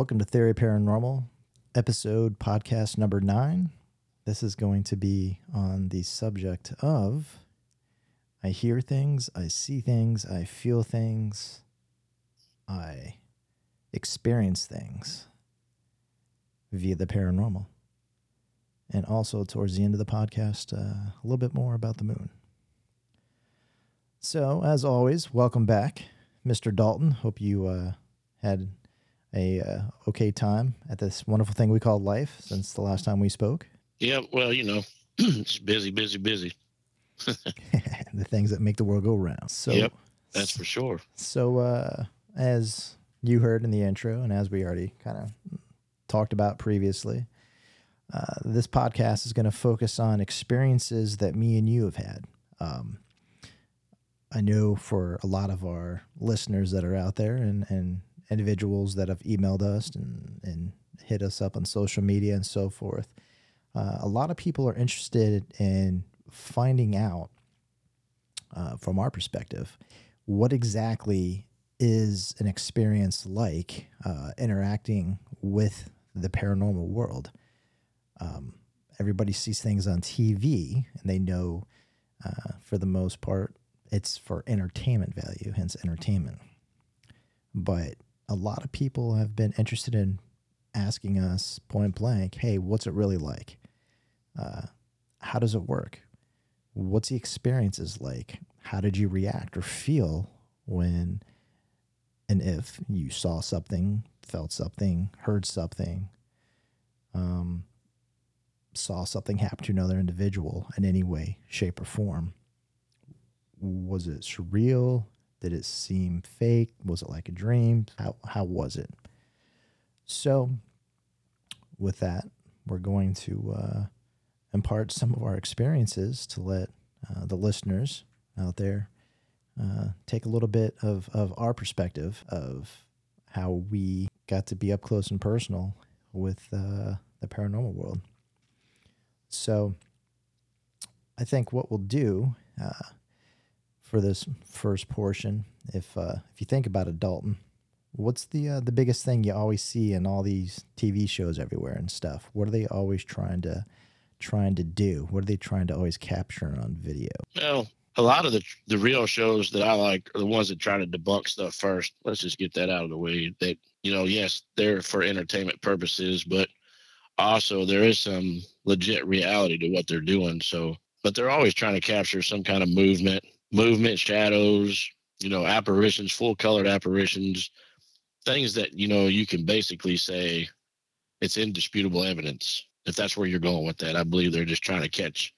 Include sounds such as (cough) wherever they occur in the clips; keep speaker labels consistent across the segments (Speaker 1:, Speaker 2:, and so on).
Speaker 1: Welcome to Theory Paranormal, episode podcast number nine. This is going to be on the subject of I hear things, I see things, I feel things, I experience things via the paranormal. And also, towards the end of the podcast, uh, a little bit more about the moon. So, as always, welcome back, Mr. Dalton. Hope you uh, had a uh, okay time at this wonderful thing we call life since the last time we spoke.
Speaker 2: Yeah, well, you know, (clears throat) it's busy, busy, busy. (laughs) (laughs)
Speaker 1: the things that make the world go round. So,
Speaker 2: Yep. That's for sure.
Speaker 1: so uh, as you heard in the intro, and as we already kind of talked about previously, uh, this podcast is going to focus on experiences that me and you have had. Um, I know for a lot of our listeners that are out there and, and individuals that have emailed us and, and hit us up on social media and so forth, uh, a lot of people are interested in finding out uh, from our perspective what exactly is an experience like uh, interacting with the paranormal world. Um, everybody sees things on TV and they know, uh, for the most part, it's for entertainment value, hence entertainment. But a lot of people have been interested in asking us point blank, hey, what's it really like? Uh, how does it work? What's the experiences like? How did you react or feel when and if you saw something, felt something, heard something, um, saw something happen to another individual in any way, shape, or form? Was it surreal? Did it seem fake? Was it like a dream? How, how was it? So, with that, we're going to uh, impart some of our experiences to let uh, the listeners out there uh, take a little bit of, of our perspective of how we got to be up close and personal with uh, the paranormal world. So, I think what we'll do uh, for this first portion, if uh, if you think about it, Dalton, what's the uh, the biggest thing you always see in all these TV shows everywhere and stuff? What are they always trying to trying to do? What are they trying to always capture on video?
Speaker 2: Well, a lot of the the real shows that I like are the ones that try to debunk stuff first. Let's just get that out of the way. That you know, yes, they're for entertainment purposes, but also there is some legit reality to what they're doing. So, but they're always trying to capture some kind of movement, movement, shadows, you know, apparitions, full colored apparitions, things that you know you can basically say it's indisputable evidence. If that's where you're going with that, I believe they're just trying to catch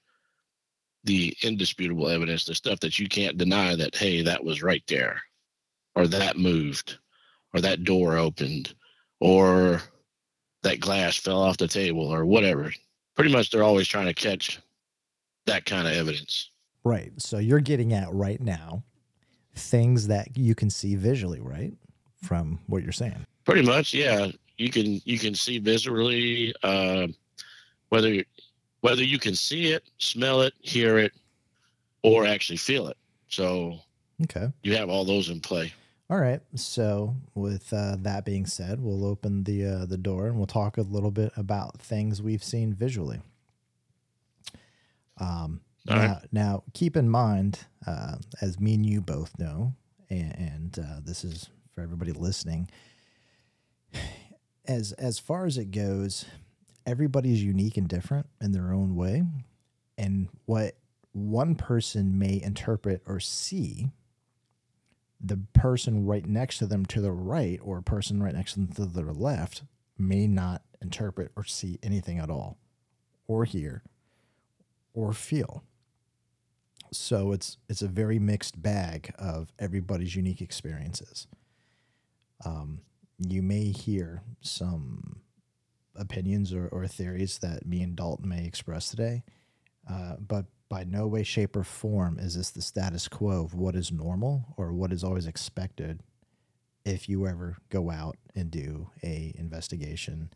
Speaker 2: the indisputable evidence, the stuff that you can't deny that, hey, that was right there, or that moved, or that door opened, or that glass fell off the table, or whatever. Pretty much, they're always trying to catch that kind of evidence.
Speaker 1: Right. So you're getting at right now things that you can see visually, right? From what you're saying.
Speaker 2: Pretty much, yeah. You can you can see visually uh, whether whether you can see it, smell it, hear it, or actually feel it. So
Speaker 1: Okay.
Speaker 2: you have all those in play.
Speaker 1: All right. So, with uh, that being said, we'll open the uh, the door and we'll talk a little bit about things we've seen visually. Um,
Speaker 2: All
Speaker 1: now,
Speaker 2: right.
Speaker 1: now, keep in mind, uh, as me and you both know, and, and uh, this is for everybody listening. (sighs) As as far as it goes, everybody's unique and different in their own way, and what one person may interpret or see the person right next to them to the right or a person right next to them to the left may not interpret or see anything at all or hear or feel so it's it's a very mixed bag of everybody's unique experiences um, you may hear some opinions or, or theories that me and dalton may express today uh, but by no way, shape, or form is this the status quo of what is normal or what is always expected if you ever go out and do a investigation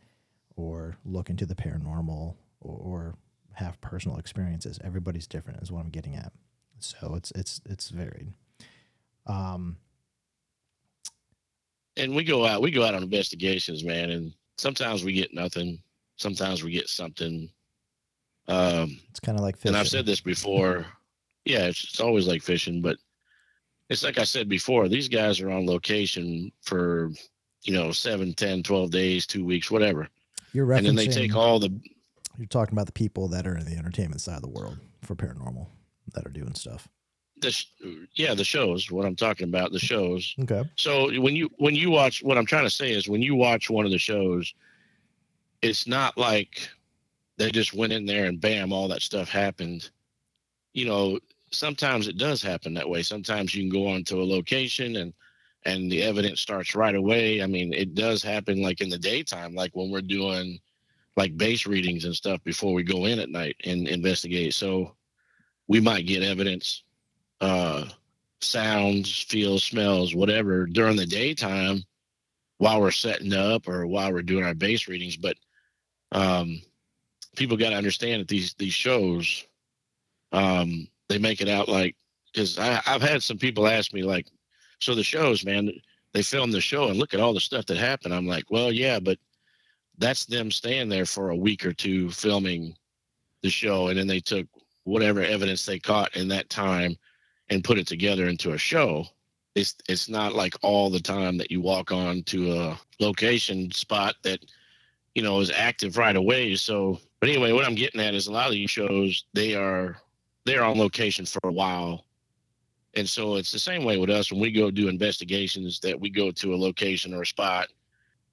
Speaker 1: or look into the paranormal or, or have personal experiences. Everybody's different, is what I'm getting at. So it's it's it's varied. Um,
Speaker 2: and we go out we go out on investigations man and sometimes we get nothing sometimes we get something um
Speaker 1: It's kind of like fishing.
Speaker 2: and i've said this before yeah it's, it's always like fishing but it's like i said before these guys are on location for you know 7 10 12 days two weeks whatever
Speaker 1: You're referencing.
Speaker 2: and then they take all the
Speaker 1: You're talking about the people that are in the entertainment side of the world for paranormal that are doing stuff.
Speaker 2: the sh- yeah the shows what i'm talking about the shows
Speaker 1: Okay.
Speaker 2: So when you when you watch what I'm trying to say is when you watch one of the shows, it's not like they just went in there and bam, all that stuff happened. You know, sometimes it does happen that way. Sometimes you can go onto a location and and the evidence starts right away. I mean, it does happen like in the daytime, like when we're doing like base readings and stuff before we go in at night and investigate. So we might get evidence uh sounds, feels, smells, whatever during the daytime while we're setting up or while we're doing our base readings. But um, people got to understand that these these shows, um, they make it out like because I've had some people ask me like, so the shows, man, they film the show and look at all the stuff that happened. I'm like, well, yeah, but that's them staying there for a week or two filming the show, and then they took whatever evidence they caught in that time and put it together into a show. It's it's not like all the time that you walk on to a location spot that you know is active right away. So, but anyway, what I'm getting at is a lot of these shows they are they're on location for a while, and so it's the same way with us when we go do investigations that we go to a location or a spot.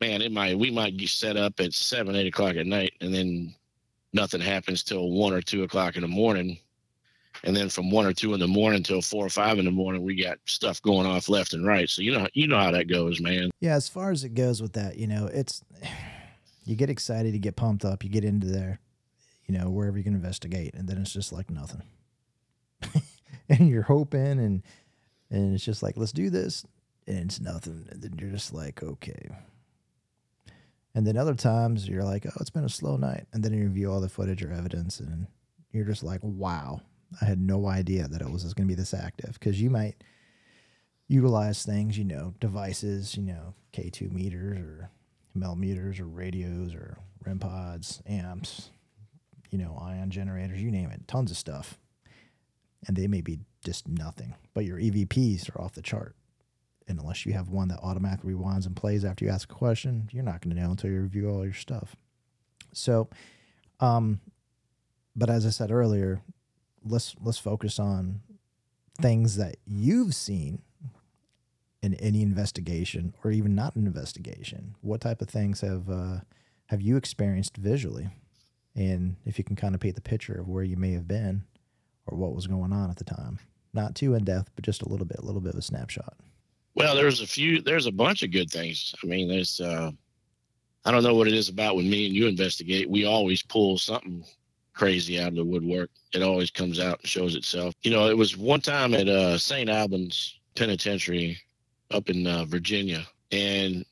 Speaker 2: Man, it might we might get set up at seven eight o'clock at night, and then nothing happens till one or two o'clock in the morning and then from one or two in the morning till four or five in the morning, we got stuff going off left and right. So you know, you know how that goes, man.
Speaker 1: Yeah, as far as it goes with that, you know, it's (sighs) you get excited, you get pumped up, you get into there, you know, wherever you can investigate, and then it's just like nothing. (laughs) and you're hoping and and it's just like, let's do this, and it's nothing. And then you're just like, okay. And then other times you're like, oh, it's been a slow night. And then you review all the footage or evidence and you're just like, wow, I had no idea that it was going to be this active. Because you might utilize things, you know, devices, you know, K2 meters or mel meters or radios or REM pods, amps, you know, ion generators, you name it, tons of stuff. And they may be just nothing, but your EVPs are off the chart. And unless you have one that automatically rewinds and plays after you ask a question, you're not going to know until you review all your stuff. So, um, but as I said earlier, let's let's focus on things that you've seen in any investigation or even not an investigation. What type of things have uh, have you experienced visually? And if you can kind of paint the picture of where you may have been or what was going on at the time. Not too in depth, but just a little bit, a little bit of a snapshot.
Speaker 2: Well, there's a few, there's a bunch of good things. I mean, there's, uh, I don't know what it is about when me and you investigate. We always pull something crazy out of the woodwork. It always comes out and shows itself. You know, it was one time at uh, St. Albans Penitentiary up in uh, Virginia, and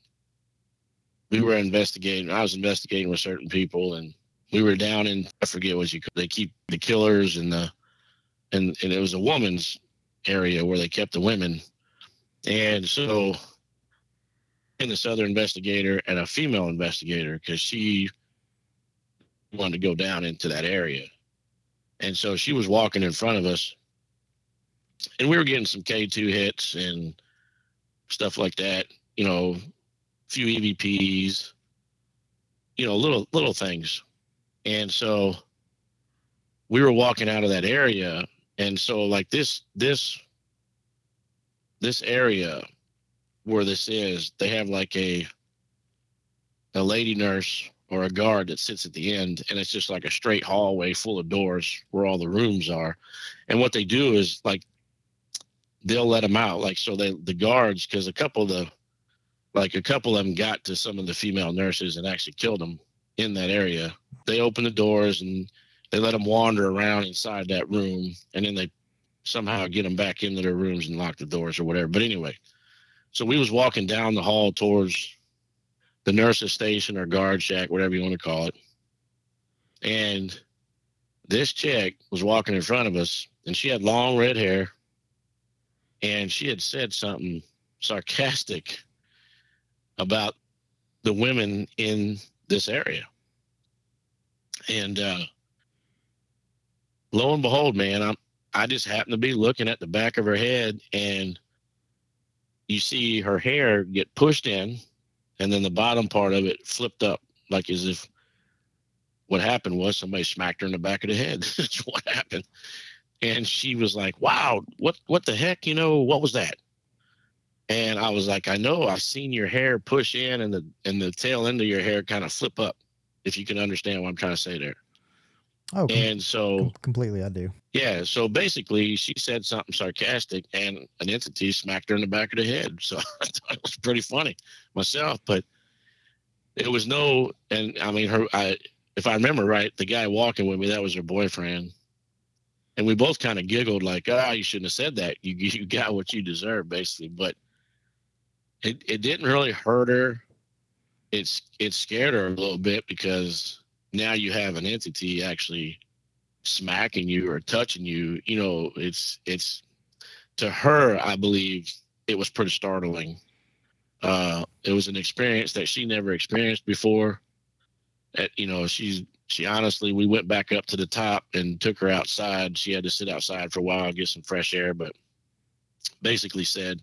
Speaker 2: we were investigating. I was investigating with certain people, and we were down in I forget what you they keep the killers and the and and it was a woman's area where they kept the women, and so and this other investigator and a female investigator because she wanted to go down into that area. And so she was walking in front of us and we were getting some K2 hits and stuff like that, you know, few EVPs, you know, little little things. And so we were walking out of that area and so like this this this area where this is, they have like a a lady nurse or a guard that sits at the end and it's just like a straight hallway full of doors where all the rooms are. And what they do is like they'll let them out like so they the guards because a couple of the like a couple of them got to some of the female nurses and actually killed them in that area. They open the doors and they let them wander around inside that room and then they somehow get them back into their rooms and lock the doors or whatever but anyway so we was walking down the hall towards the nurse's station or guard shack, whatever you want to call it. And this chick was walking in front of us and she had long red hair and she had said something sarcastic about the women in this area. And uh, lo and behold, man, I'm I just happened to be looking at the back of her head and you see her hair get pushed in and then the bottom part of it flipped up like as if what happened was somebody smacked her in the back of the head. (laughs) That's what happened. And she was like, Wow, what what the heck? You know, what was that? And I was like, I know I've seen your hair push in and the and the tail end of your hair kind of flip up, if you can understand what I'm trying to say there.
Speaker 1: Oh, com-
Speaker 2: And so
Speaker 1: com- completely, I do.
Speaker 2: yeah, so basically she said something sarcastic and an entity smacked her in the back of the head. So (laughs) I thought it was pretty funny myself, but it was no and I mean her I if I remember right, the guy walking with me, that was her boyfriend. And we both kind of giggled like, ah, you shouldn't have said that. You you got what you deserve, basically. But it, it didn't really hurt her. It's it scared her a little bit because now you have an entity actually smacking you or touching you, you know, it's it's to her, I believe it was pretty startling. Uh, it was an experience that she never experienced before. At, you know, she's she honestly, we went back up to the top and took her outside. She had to sit outside for a while, get some fresh air, but basically said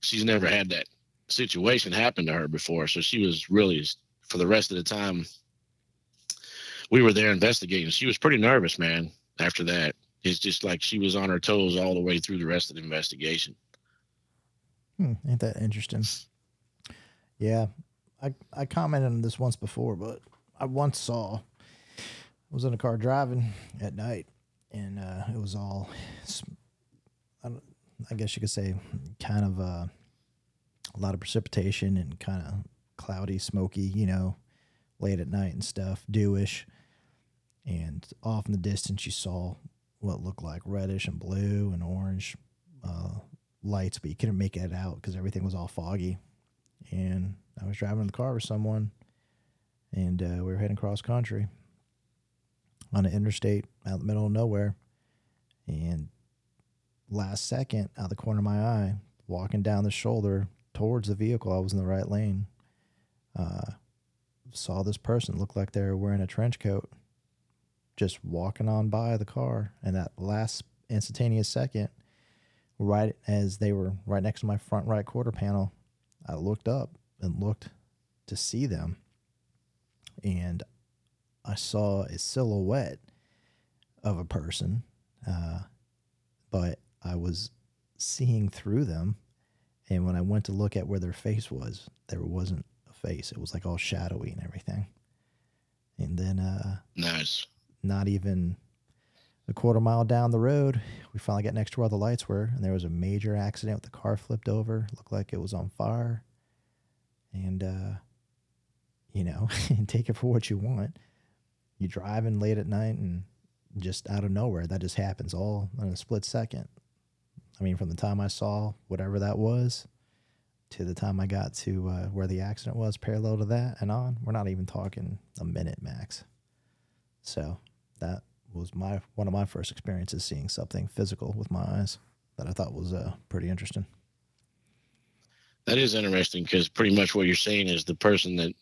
Speaker 2: she's never had that situation happen to her before. So she was really, for the rest of the time, we were there investigating. She was pretty nervous, man. After that, it's just like she was on her toes all the way through the rest of the investigation.
Speaker 1: Hmm, ain't that interesting? Yeah, I I commented on this once before, but I once saw I was in a car driving at night, and uh, it was all, I, I guess you could say, kind of uh, a lot of precipitation and kind of cloudy, smoky, you know, late at night and stuff, dewish, and off in the distance you saw what looked like reddish and blue and orange uh, lights, but you couldn't make it out because everything was all foggy. And I was driving in the car with someone, and uh, we were heading cross country on an interstate out in the middle of nowhere. And last second, out the corner of my eye, walking down the shoulder towards the vehicle, I was in the right lane. Uh, saw this person look like they were wearing a trench coat, just walking on by the car. And that last instantaneous second, right as they were right next to my front right quarter panel, I looked up and looked to see them. And I saw a silhouette of a person, uh, but I was seeing through them. And when I went to look at where their face was, there wasn't a face. It was like all shadowy and everything. And then, uh,
Speaker 2: Nice.
Speaker 1: Not even a quarter mile down the road, we finally got next to where the lights were, and there was a major accident with the car flipped over. Looked like it was on fire. And, uh, you know, (laughs) take it for what you want. You're driving late at night and just out of nowhere, that just happens all in a split second. I mean, from the time I saw whatever that was to the time I got to uh, where the accident was, parallel to that and on, we're not even talking a minute max. So that was my one of my first experiences seeing something physical with my eyes that I thought was uh, pretty interesting.
Speaker 2: That is interesting because pretty much what you're saying is the person that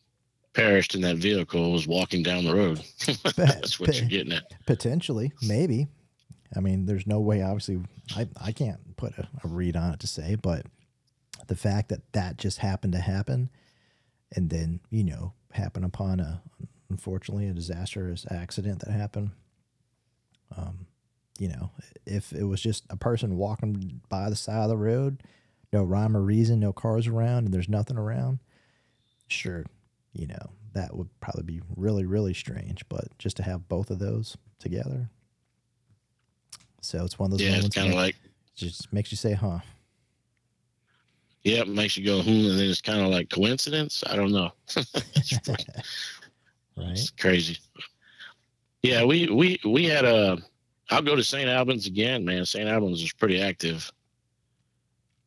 Speaker 2: perished in that vehicle was walking down the road. (laughs) That's what you're getting at.
Speaker 1: Potentially, maybe. I mean, there's no way. Obviously, I I can't put a, a read on it to say, but the fact that that just happened to happen, and then you know happen upon a unfortunately a disastrous accident that happened. Um, you know, if it was just a person walking by the side of the road, no rhyme or reason, no cars around, and there's nothing around, sure, you know, that would probably be really, really strange. But just to have both of those together. So it's one of those
Speaker 2: Yeah,
Speaker 1: moments
Speaker 2: kind of like,
Speaker 1: just makes you say, huh.
Speaker 2: yeah, it makes you go, hmm, and then it's kind of like coincidence. I don't know. (laughs)
Speaker 1: right?
Speaker 2: It's crazy. Yeah, we we we had a. I'll go to St. Albans again, man. St. Albans was pretty active.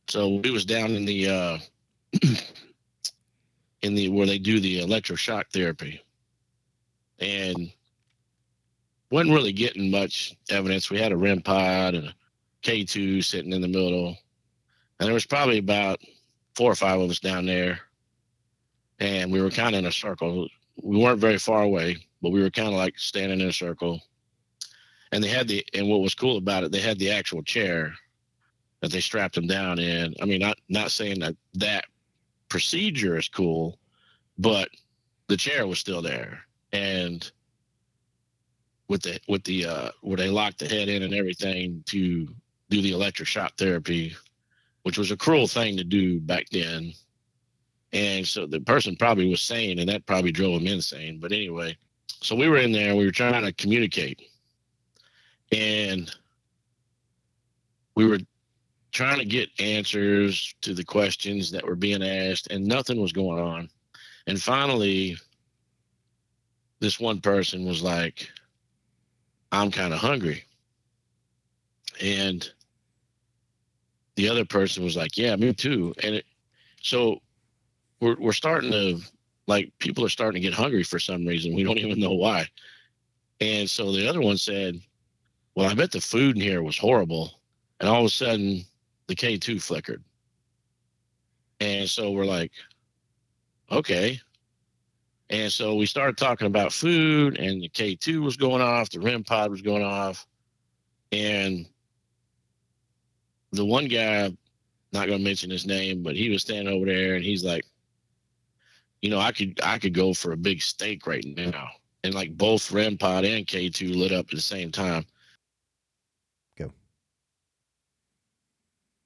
Speaker 2: So we was down in the uh (clears throat) in the where they do the electroshock therapy, and wasn't really getting much evidence. We had a REM pod and a K two sitting in the middle, and there was probably about four or five of us down there. and we were kind of in a circle. We weren't very far away, but we were kind of like standing in a circle. And they had the and what was cool about it, they had the actual chair that they strapped him down in. I mean, not not saying that that procedure is cool, but the chair was still there, and with the with the uh, where they locked the head in and everything to do the electric shock therapy, which was a cruel thing to do back then. And so the person probably was sane, and that probably drove him insane. But anyway, so we were in there, we were trying to communicate, and we were trying to get answers to the questions that were being asked, and nothing was going on. And finally, this one person was like, I'm kind of hungry. And the other person was like, Yeah, me too. And it, so we're, we're starting to, like, people are starting to get hungry for some reason. We don't (laughs) even know why. And so the other one said, Well, I bet the food in here was horrible. And all of a sudden, the K2 flickered. And so we're like, okay. And so we started talking about food, and the K2 was going off, the REM pod was going off. And the one guy, not going to mention his name, but he was standing over there and he's like, you know, I could I could go for a big steak right now. And like both REM pod and K2 lit up at the same time.
Speaker 1: Go.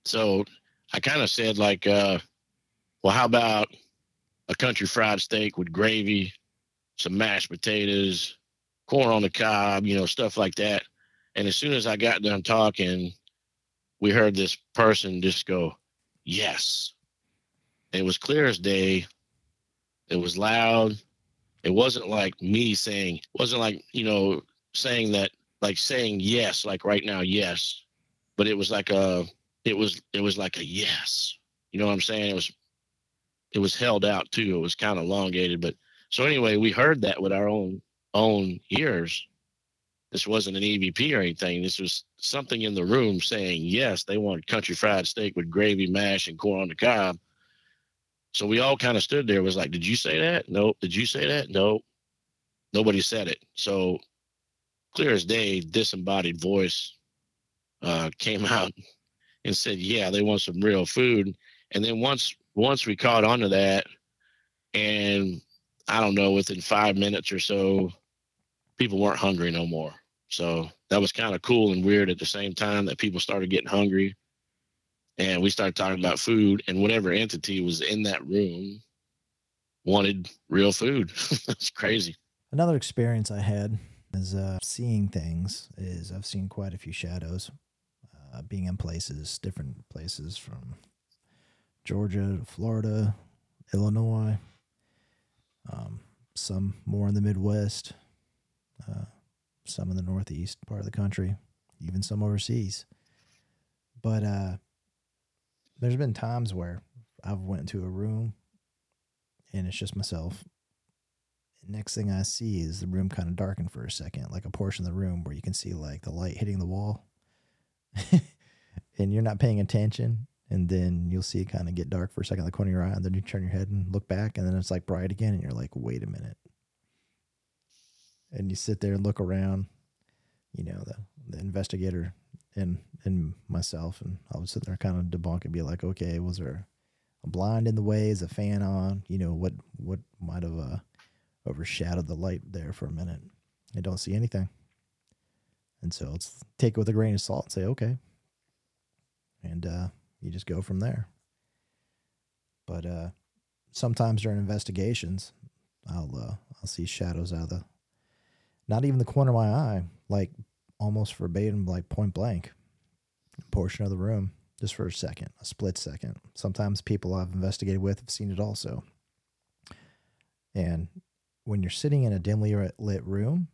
Speaker 2: So I kind of said like, uh, well, how about a country fried steak with gravy, some mashed potatoes, corn on the cob, you know, stuff like that. And as soon as I got done talking, we heard this person just go, yes. It was clear as day. It was loud. It wasn't like me saying, wasn't like, you know, saying that, like saying yes, like right now, yes. But it was like a, it was, it was like a yes. You know what I'm saying? It was it was held out too. It was kind of elongated, but so anyway, we heard that with our own own ears. This wasn't an EVP or anything. This was something in the room saying yes, they wanted country fried steak with gravy, mash, and corn on the cob. So we all kind of stood there. Was like, did you say that? Nope. Did you say that? Nope. Nobody said it. So clear as day, disembodied voice uh, (laughs) came out and said, "Yeah, they want some real food." And then once once we caught onto that, and I don't know, within five minutes or so, people weren't hungry no more. So that was kind of cool and weird at the same time that people started getting hungry. And we started talking about food, and whatever entity was in that room wanted real food. (laughs) That's crazy.
Speaker 1: Another experience I had is uh, seeing things. Is I've seen quite a few shadows, uh, being in places, different places from Georgia to Florida, Illinois, um, some more in the Midwest, uh, some in the Northeast part of the country, even some overseas. But uh, there's been times where I've went into a room and it's just myself. Next thing I see is the room kind of darkened for a second, like a portion of the room where you can see like the light hitting the wall. (laughs) and you're not paying attention and then you'll see it kind of get dark for a second, the corner of your eye, and then you turn your head and look back, and then it's like bright again, and you're like, wait a minute. And you sit there and look around, you know, the, the investigator and and myself, and I would sit there kind of debunk and be like, okay, was there a blind in the way? Is a fan on? You know, what what might have uh, overshadowed the light there for a minute? I don't see anything. And so let's take it with a grain of salt and say, okay. And uh, you just go from there. But uh, sometimes during investigations, I'll uh, I'll see shadows out of the, not even the corner of my eye, like almost verbatim, like point blank, portion of the room, just for a second, a split second. Sometimes people I've investigated with have seen it also. And when you're sitting in a dimly lit room,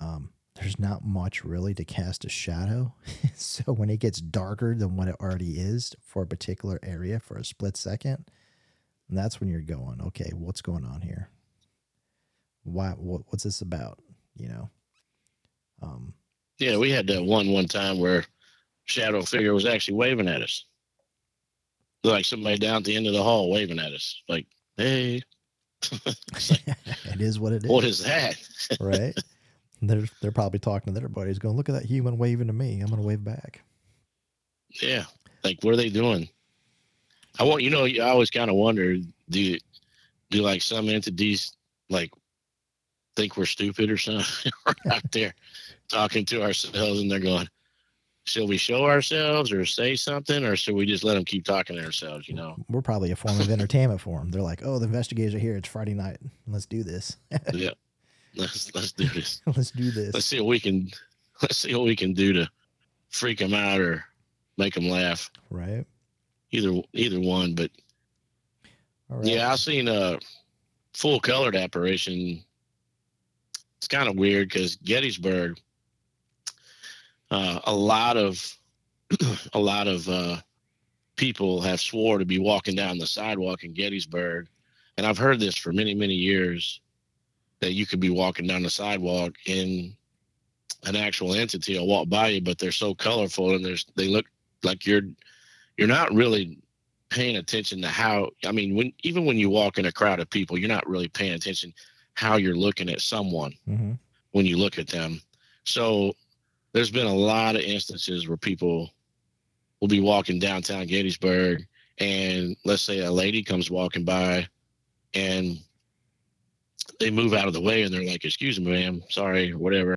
Speaker 1: um, there's not much really to cast a shadow. (laughs) so when it gets darker than what it already is for a particular area for a split second, that's when you're going, okay, what's going on here? Why? What, what's this about? You know.
Speaker 2: Um, yeah, we had that one one time where shadow figure was actually waving at us, like somebody down at the end of the hall waving at us. Like hey, (laughs) (laughs)
Speaker 1: it is what it is.
Speaker 2: what is that? (laughs)
Speaker 1: right? They're they're probably talking to their buddies, going, "Look at that human waving to me. I'm going to wave back."
Speaker 2: Yeah, like what are they doing? I want you know. I always kind of wonder do do like some entities like think we're stupid or something? (laughs) we're out there talking to ourselves, and they're going, "Should we show ourselves or say something, or should we just let them keep talking to ourselves?" You know?
Speaker 1: We're probably a form of entertainment for them. They're like, "Oh, the investigators are here. It's Friday night. Let's do this. (laughs)
Speaker 2: yeah. Let's let's do this. (laughs)
Speaker 1: Let's do this.
Speaker 2: Let's see what we can. Let's see what we can do to freak them out or make them laugh.
Speaker 1: Right.
Speaker 2: Either either one, but
Speaker 1: All right.
Speaker 2: Yeah, I've seen a full colored apparition. It's kind of weird because Gettysburg, uh, a lot of (clears throat) a lot of uh, people have swore to be walking down the sidewalk in Gettysburg, and I've heard this for many many years that you could be walking down the sidewalk and an actual entity will walk by you, but they're so colorful and there's they look like you're you're not really paying attention to how I mean when even when you walk in a crowd of people, you're not really paying attention how you're looking at someone
Speaker 1: hmm
Speaker 2: when you look at them. So there's been a lot of instances where people will be walking downtown Gettysburg and let's say a lady comes walking by and they move out of the way and they're like, excuse me, ma'am, sorry, whatever.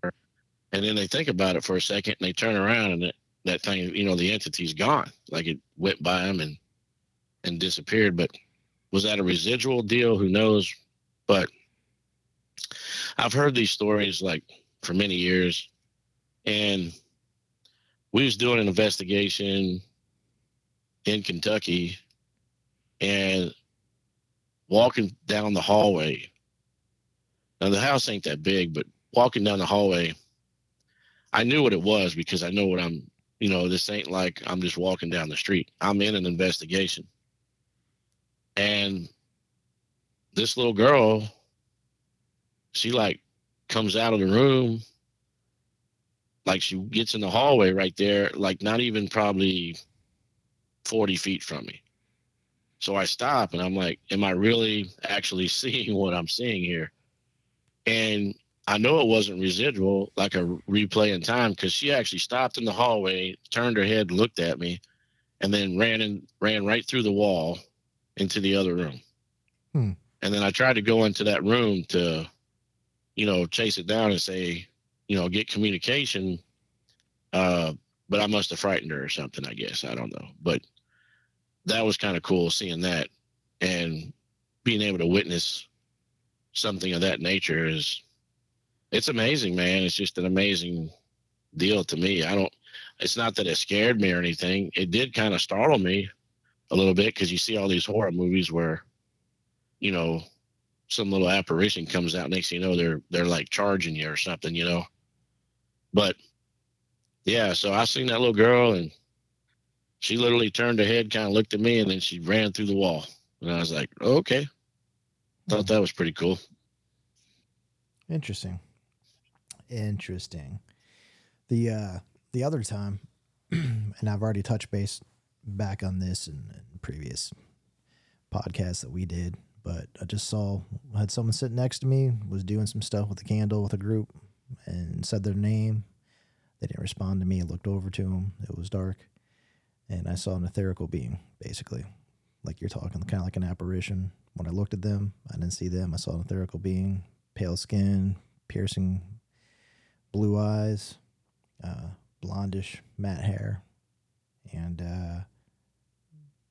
Speaker 2: And then they think about it for a second and they turn around and it, that thing, you know, the entity's gone. Like it went by them and, and disappeared. But was that a residual deal? Who knows? But I've heard these stories like for many years, and we was doing an investigation in Kentucky, and walking down the hallway. Now the house ain't that big, but walking down the hallway, I knew what it was because I know what I'm. You know, this ain't like I'm just walking down the street. I'm in an investigation, and this little girl she like comes out of the room like she gets in the hallway right there like not even probably 40 feet from me. So i stop and i'm like am i really actually (laughs) seeing what i'm seeing here? And i know it wasn't residual like a replay in time because she actually stopped in the hallway turned her head looked at me and then ran and ran right through the wall into the other room.
Speaker 1: Hmm.
Speaker 2: and then i tried to go into that room to you know, chase it down and say, you know, get communication. Uh, but I must have frightened her or something, I guess. I don't know. But that was kind of cool seeing that and being able to witness something of that nature is it's amazing, man. It's just an amazing deal to me. I don't it's not that it scared me or anything. It did kind of startle me a little bit because you see all these horror movies where, you know, some little apparition comes out next thing you know they're they're like charging you or something you know but yeah so i seen that little girl and she literally turned her head kind of looked at me and then she ran through the wall and i was like okay thought that was pretty cool
Speaker 1: Interesting. Interesting. The uh the other time, (clears throat) and I've already touched base back on this in previous podcasts that we did, but I just saw had someone sitting next to me was doing some stuff with a candle with a group and said their name. They didn't respond to me. I looked over to them. It was dark, and I saw an etherical being, basically, like you're talking, kind of like an apparition. When I looked at them, I didn't see them. I saw an etherical being, pale skin, piercing blue eyes, uh, blondish matte hair, and uh,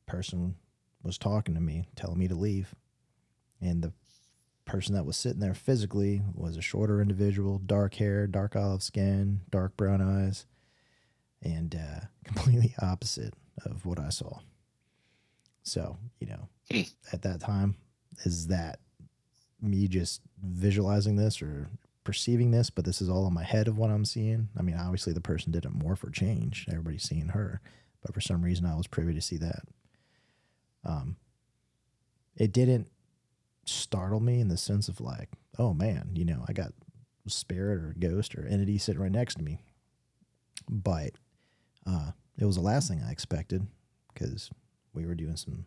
Speaker 1: person was talking to me, telling me to leave. And the person that was sitting there physically was a shorter individual, dark hair, dark olive skin, dark brown eyes, and uh, (laughs) completely opposite of what I saw. So, you know, (clears throat) at that time, is that me just visualizing this or perceiving this, but this is all in my head of what I'm seeing? I mean, obviously the person didn't morph or change. Everybody's seeing her, but for some reason I was privy to see that. Um, it didn't startle me in the sense of like, oh man, you know, I got spirit or ghost or entity sitting right next to me. But uh, it was the last thing I expected because we were doing some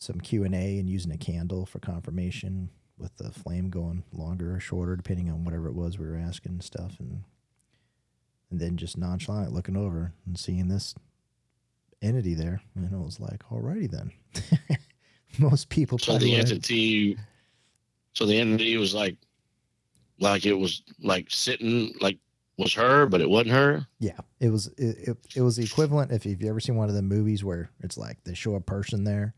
Speaker 1: some Q and A and using a candle for confirmation with the flame going longer or shorter depending on whatever it was we were asking and stuff. And and then just nonchalant looking over and seeing this entity there. And it was like alrighty then (laughs) (laughs) most people
Speaker 2: So the entity, so the entity was like, like it was like sitting, like was her, but it wasn't her.
Speaker 1: Yeah, it was it, it, it was the equivalent if you've ever seen one of the movies where it's like they show a person there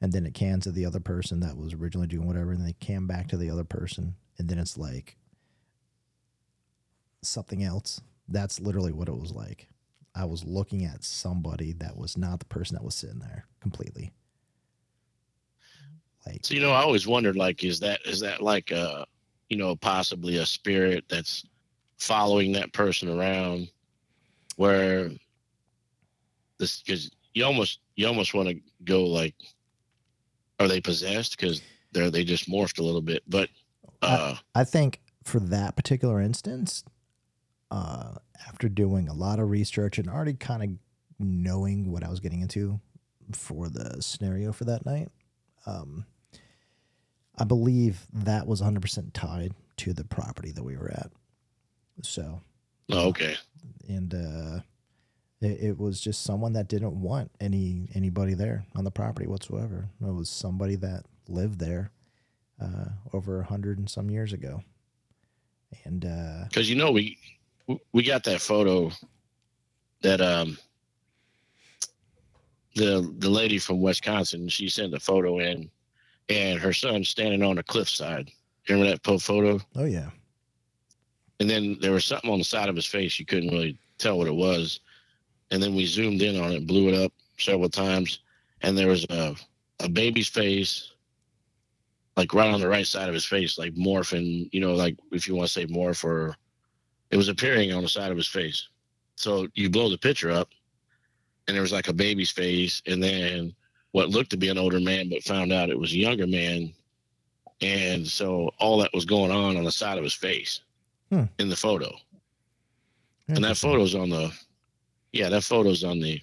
Speaker 1: and then it cans to the other person that was originally doing whatever and they cam back to the other person and then it's like something else. That's literally what it was like. I was looking at somebody that was not the person that was sitting there completely. Like
Speaker 2: So you know, I always wondered, like, is that is that like a, you know, possibly a spirit that's following that person around, where this because you almost you almost want to go like, are they possessed? Because they're they just morphed a little bit, but uh,
Speaker 1: I think for that particular instance, uh, after doing a lot of research and already kind of knowing what I was getting into for the scenario for that night, um, I believe that was 100% tied to the property that we were at. So,
Speaker 2: oh, okay,
Speaker 1: and uh, it, it was just someone that didn't want any anybody there on the property whatsoever. It was somebody that lived there uh, over a hundred and some years ago, and uh,
Speaker 2: because you know we we got that photo that um the the lady from Wisconsin she sent a photo in and her son standing on a cliffside. Remember that po- photo?
Speaker 1: oh yeah,
Speaker 2: And then there was something on the side of his face you couldn't really tell what it was. And then we zoomed in on it, blew it up several times, and there was a a baby's face, like right on the right side of his face, like morphing. You know, like if you want to say morph, or it was appearing on the side of his face. So you blow the picture up, and there was like a baby's face, and then what looked to be an older man, but found out it was a younger man. And so all that was going on on the side of his face
Speaker 1: Hmm.
Speaker 2: in the photo. And that photo's on the, yeah, that photo's on the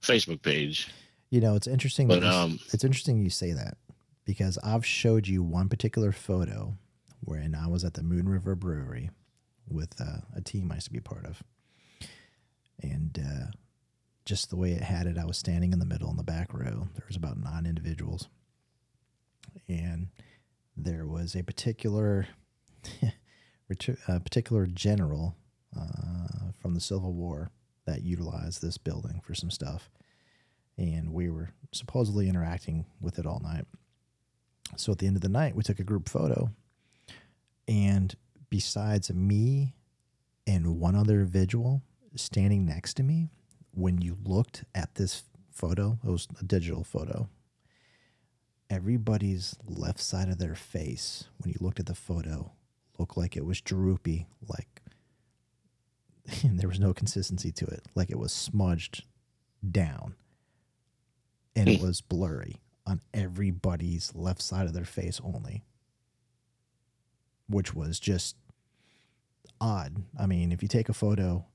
Speaker 2: Facebook page.
Speaker 1: You know, it's interesting.
Speaker 2: But
Speaker 1: that
Speaker 2: um,
Speaker 1: it's interesting you say that because I've showed you one particular photo wherein I was at the Moon River Brewery with uh, a team I used to be part of, and uh, just the way it had it, I was standing in the middle in the back row. There was about nine individuals, and there was a particular (laughs) a particular general uh, from the Civil War that utilized this building for some stuff and we were supposedly interacting with it all night. So at the end of the night, we took a group photo, and besides me and one other individual standing next to me, when you looked at this photo, it was a digital photo. Everybody's left side of their face, when you looked at the photo, looked like it was droopy, like and (laughs) there was no consistency to it, like it was smudged down and it was blurry on everybody's left side of their face only, which was just odd. I mean, if you take a photo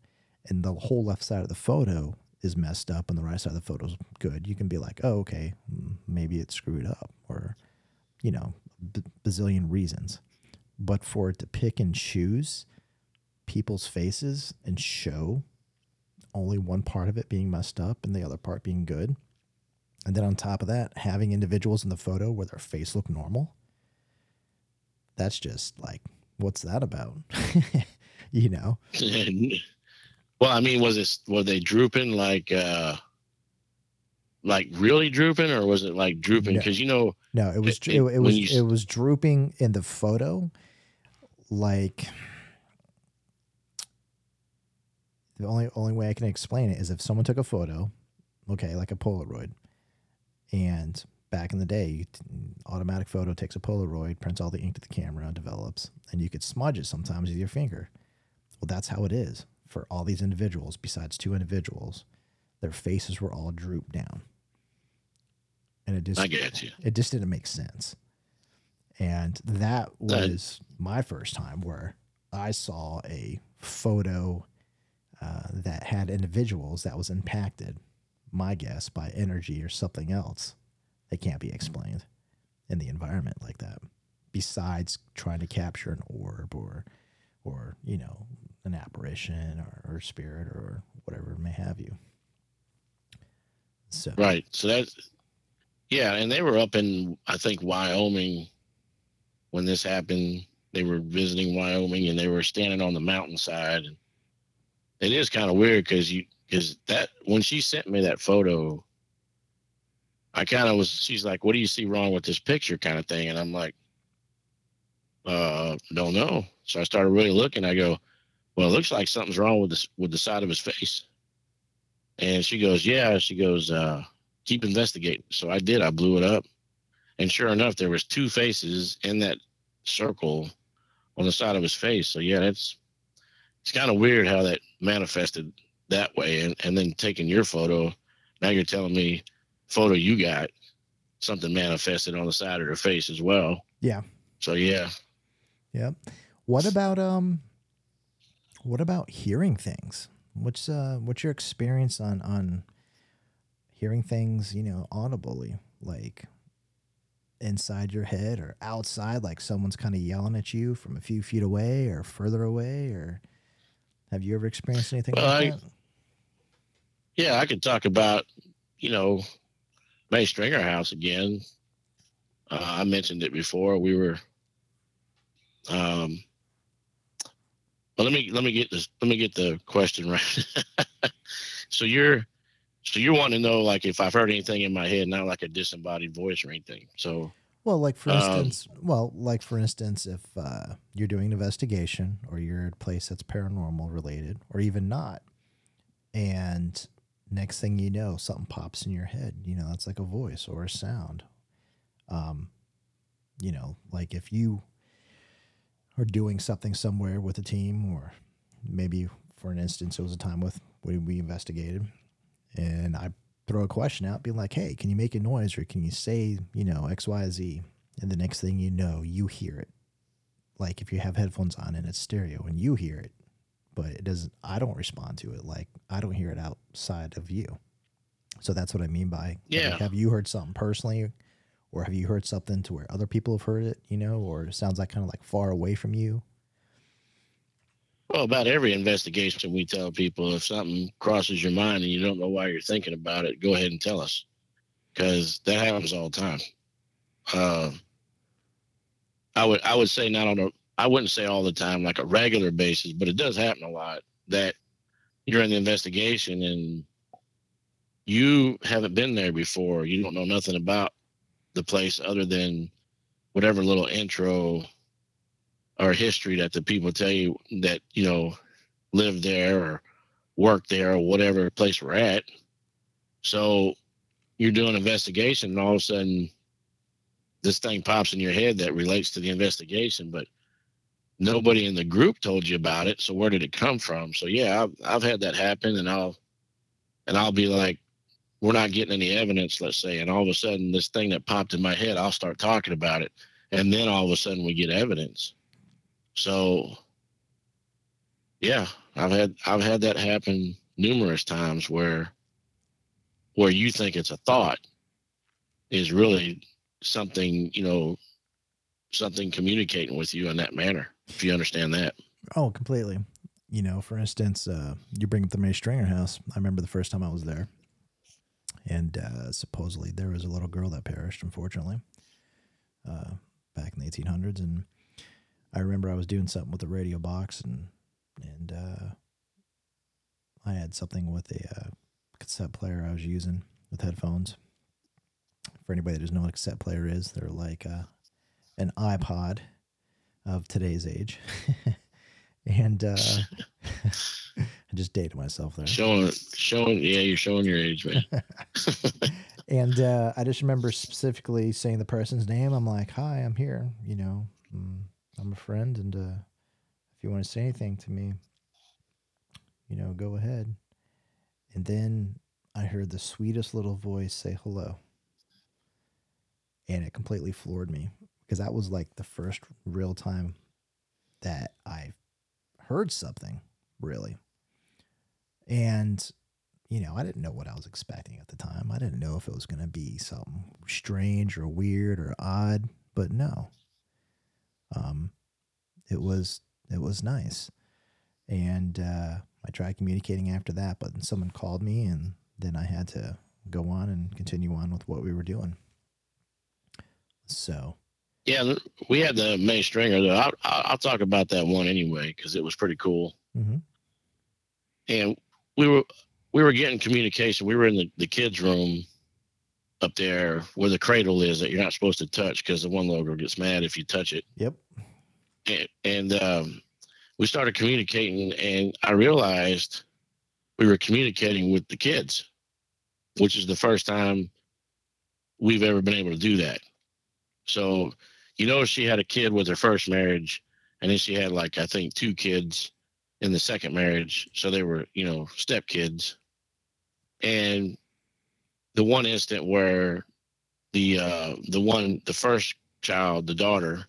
Speaker 1: and the whole left side of the photo is messed up and the right side of the photo is good, you can be like, oh, okay, maybe it's screwed up or, you know, bazillion reasons. But for it to pick and choose people's faces and show only one part of it being messed up and the other part being good. And then on top of that, having individuals in the photo where their face look normal. That's just like, what's that about? (laughs) you know? (laughs)
Speaker 2: well, I mean, was it were they drooping like, uh like really drooping, or was it like drooping?
Speaker 1: No.
Speaker 2: Because you know,
Speaker 1: No, it was
Speaker 2: It-
Speaker 1: it,
Speaker 2: it-
Speaker 1: it, was
Speaker 2: you
Speaker 1: it was drooping in the photo, like the only only way I can explain it is if someone took a photo, okay, like a Polaroid, and back in the day, automatic photo takes a Polaroid, prints all the ink to the camera, develops, and you could smudge it sometimes with your finger. Well, that's how it is for all these individuals. Besides two individuals, their faces were all drooped down, and it just
Speaker 2: I get you.
Speaker 1: it just didn't make sense. And that was my first time where I saw a photo uh, that had individuals that was impacted, my guess, by energy or something else. that can't be explained in the environment like that. Besides trying to capture an orb or, or you know, an apparition or, or spirit or whatever may have you. So
Speaker 2: Right. So that's yeah, and they were up in I think Wyoming when this happened. They were visiting Wyoming and they were standing on the mountainside. And it is kind of weird because you because that when she sent me that photo, I kind of was. She's like, "What do you see wrong with this picture?" kind of thing, and I'm like, "Uh, don't know." So I started really looking. I go, "Well, it looks like something's wrong with this with the side of his face." And she goes, "Yeah." She goes, uh, "Keep investigating." So I did. I blew it up, and sure enough, there was two faces in that circle on the side of his face. So yeah, that's it's kind of weird how that manifested that way, and and then taking your photo. Now you're telling me photo you got something manifested on the side of her face as well.
Speaker 1: Yeah.
Speaker 2: So yeah.
Speaker 1: Yep. What about um what about hearing things? What's uh what's your experience on on hearing things, you know, audibly, like inside your head or outside, like someone's kind of yelling at you from a few feet away or further away, or have you ever experienced anything
Speaker 2: Well,
Speaker 1: like
Speaker 2: I-
Speaker 1: that?
Speaker 2: Yeah, I could talk about, you know, May Stringer House again. Uh, I mentioned it before. We were, um, well, let me let me get this. Let me get the question right. (laughs) so you're, so you're wanting to know like if I've heard anything in my head, not like a disembodied voice or anything. So
Speaker 1: Well, like for
Speaker 2: Um,
Speaker 1: instance, well, like for instance, if uh, you're doing an investigation or you're at a place that's paranormal related, or even not, and next thing you know, something pops in your head. You know, it's like a voice or a sound. Um, you know, like if you are doing something somewhere with a team, or maybe for an instance, it was a time with when we investigated, and I throw a question out, being like, "Hey, can you make a noise, or can you say, you know, X, Y, Z?" And the next thing you know, you hear it. Like if you have headphones on and it's stereo, and you hear it, but it doesn't. I don't respond to it. Like I don't hear it outside of you. So that's what I mean by like,
Speaker 2: Yeah.
Speaker 1: have you heard something personally, or have you heard something to where other people have heard it? You know, or it sounds like kind of like far away from you.
Speaker 2: Well, about every investigation, we tell people if something crosses your mind and you don't know why you're thinking about it, go ahead and tell us, because that happens all the time. Uh, I would I would say not on a I wouldn't say all the time like a regular basis, but it does happen a lot that you're in the investigation and you haven't been there before. You don't know nothing about the place other than whatever little intro or history that the people tell you that you know live there or work there or whatever place we're at. So you're doing investigation, and all of a sudden, this thing pops in your head that relates to the investigation, but nobody in the group told you about it. So where did it come from? So yeah, I've I've had that happen, and I'll and I'll be like, we're not getting any evidence, let's say, and all of a sudden, this thing that popped in my head, I'll start talking about it, and then all of a sudden, we get evidence. So yeah, I've had I've had that happen numerous times where where you think it's a thought is really something, you know, something communicating with you in that manner. If you understand that.
Speaker 1: Oh, completely. You know, for instance, uh, you bring up the May Stringer house. I remember the first time I was there, and uh, supposedly there was a little girl that perished, unfortunately, uh, back in the 1800s. And I remember I was doing something with the radio box, and and uh, I had something with a uh, cassette player I was using with headphones. For anybody that doesn't know what a cassette player is, they're like uh, an iPod of today's age. (laughs) and uh, (laughs) I just dated myself there.
Speaker 2: Showing showing yeah, you're showing your age, man. (laughs) (laughs)
Speaker 1: And uh, I just remember specifically saying the person's name. I'm like, "Hi, I'm here. You know, mm, I'm a friend, and uh, if you want to say anything to me, you know, go ahead." And then I heard the sweetest little voice say hello, and it completely floored me because that was like the first real time that I heard something really. And you know, I didn't know what I was expecting at the time. I didn't know if it was going to be something strange or weird or odd, but no. Um, it was it was nice, and uh, I tried communicating after that, but someone called me, and then I had to go on and continue on with what we were doing. So,
Speaker 2: Yeah, we had the May Stringer. Though. I'll, I'll talk about that one anyway because it was pretty cool.
Speaker 1: mhm.
Speaker 2: and we were we were getting communication. We were in the, the kids' room up there where the cradle is that you're not supposed to touch because the one girl gets mad if you touch it.
Speaker 1: yep,
Speaker 2: And, and um, we started communicating, and I realized we were communicating with the kids, which is the first time we've ever been able to do that. So, you know, she had a kid with her first marriage, and then she had like I think two kids in the second marriage, so they were you know stepkids. And the one instant where the uh, the one the first child, the daughter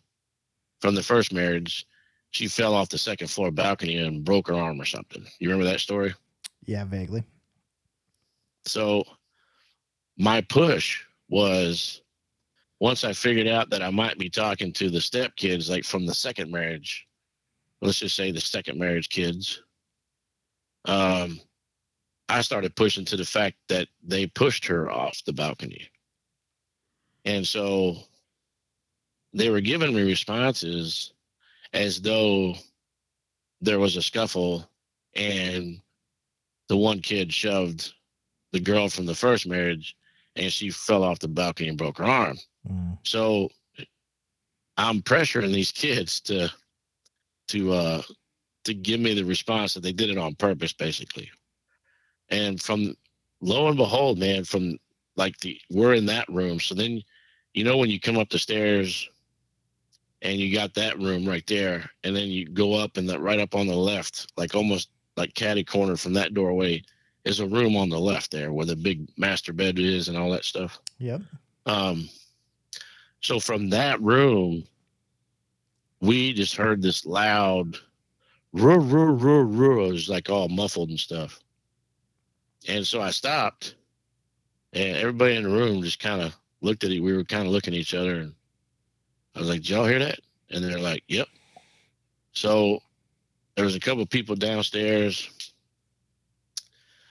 Speaker 2: from the first marriage, she fell off the second floor balcony and broke her arm or something. You remember that story?
Speaker 1: yeah, vaguely.
Speaker 2: So my push was once I figured out that I might be talking to the stepkids like from the second marriage, let's just say the second marriage kids, um, I started pushing to the fact that they pushed her off the balcony. And so they were giving me responses as though there was a scuffle and the one kid shoved the girl from the first marriage and she fell off the balcony and broke her arm.
Speaker 1: Mm,
Speaker 2: So I'm pressuring these kids to to uh to give me the response that they did it on purpose basically. And from lo and behold, man, from like the we're in that room. So then you know when you come up the stairs and you got that room right there, and then you go up and that right up on the left, like almost like caddy corner from that doorway, is a room on the left there where the big master bed is and all that stuff.
Speaker 1: yep.
Speaker 2: Um, so from that room, we just heard this loud roar, roar, roar, roar. It was like all muffled and stuff. And so I stopped, and everybody in the room just kind of looked at it. We were kind of looking at each other, and I was like, "Did y'all hear that?" And they're like, "Yep." So there was a couple people downstairs.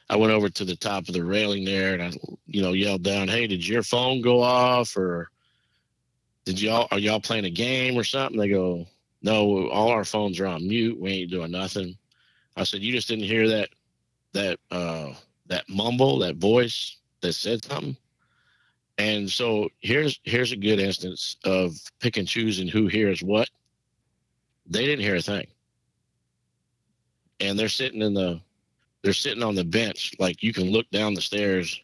Speaker 2: I went over to the top of the railing there, and I you know, yelled down, "Hey, did your phone go off, or did y'all are y'all playing a game or something?" They go, "No, all our phones are on mute. We ain't doing nothing." I said, "You just didn't hear that that uh, that mumble, that voice that said something." And so here's here's a good instance of pick and choosing who hears what. They didn't hear a thing, and they're sitting in the they're sitting on the bench like you can look down the stairs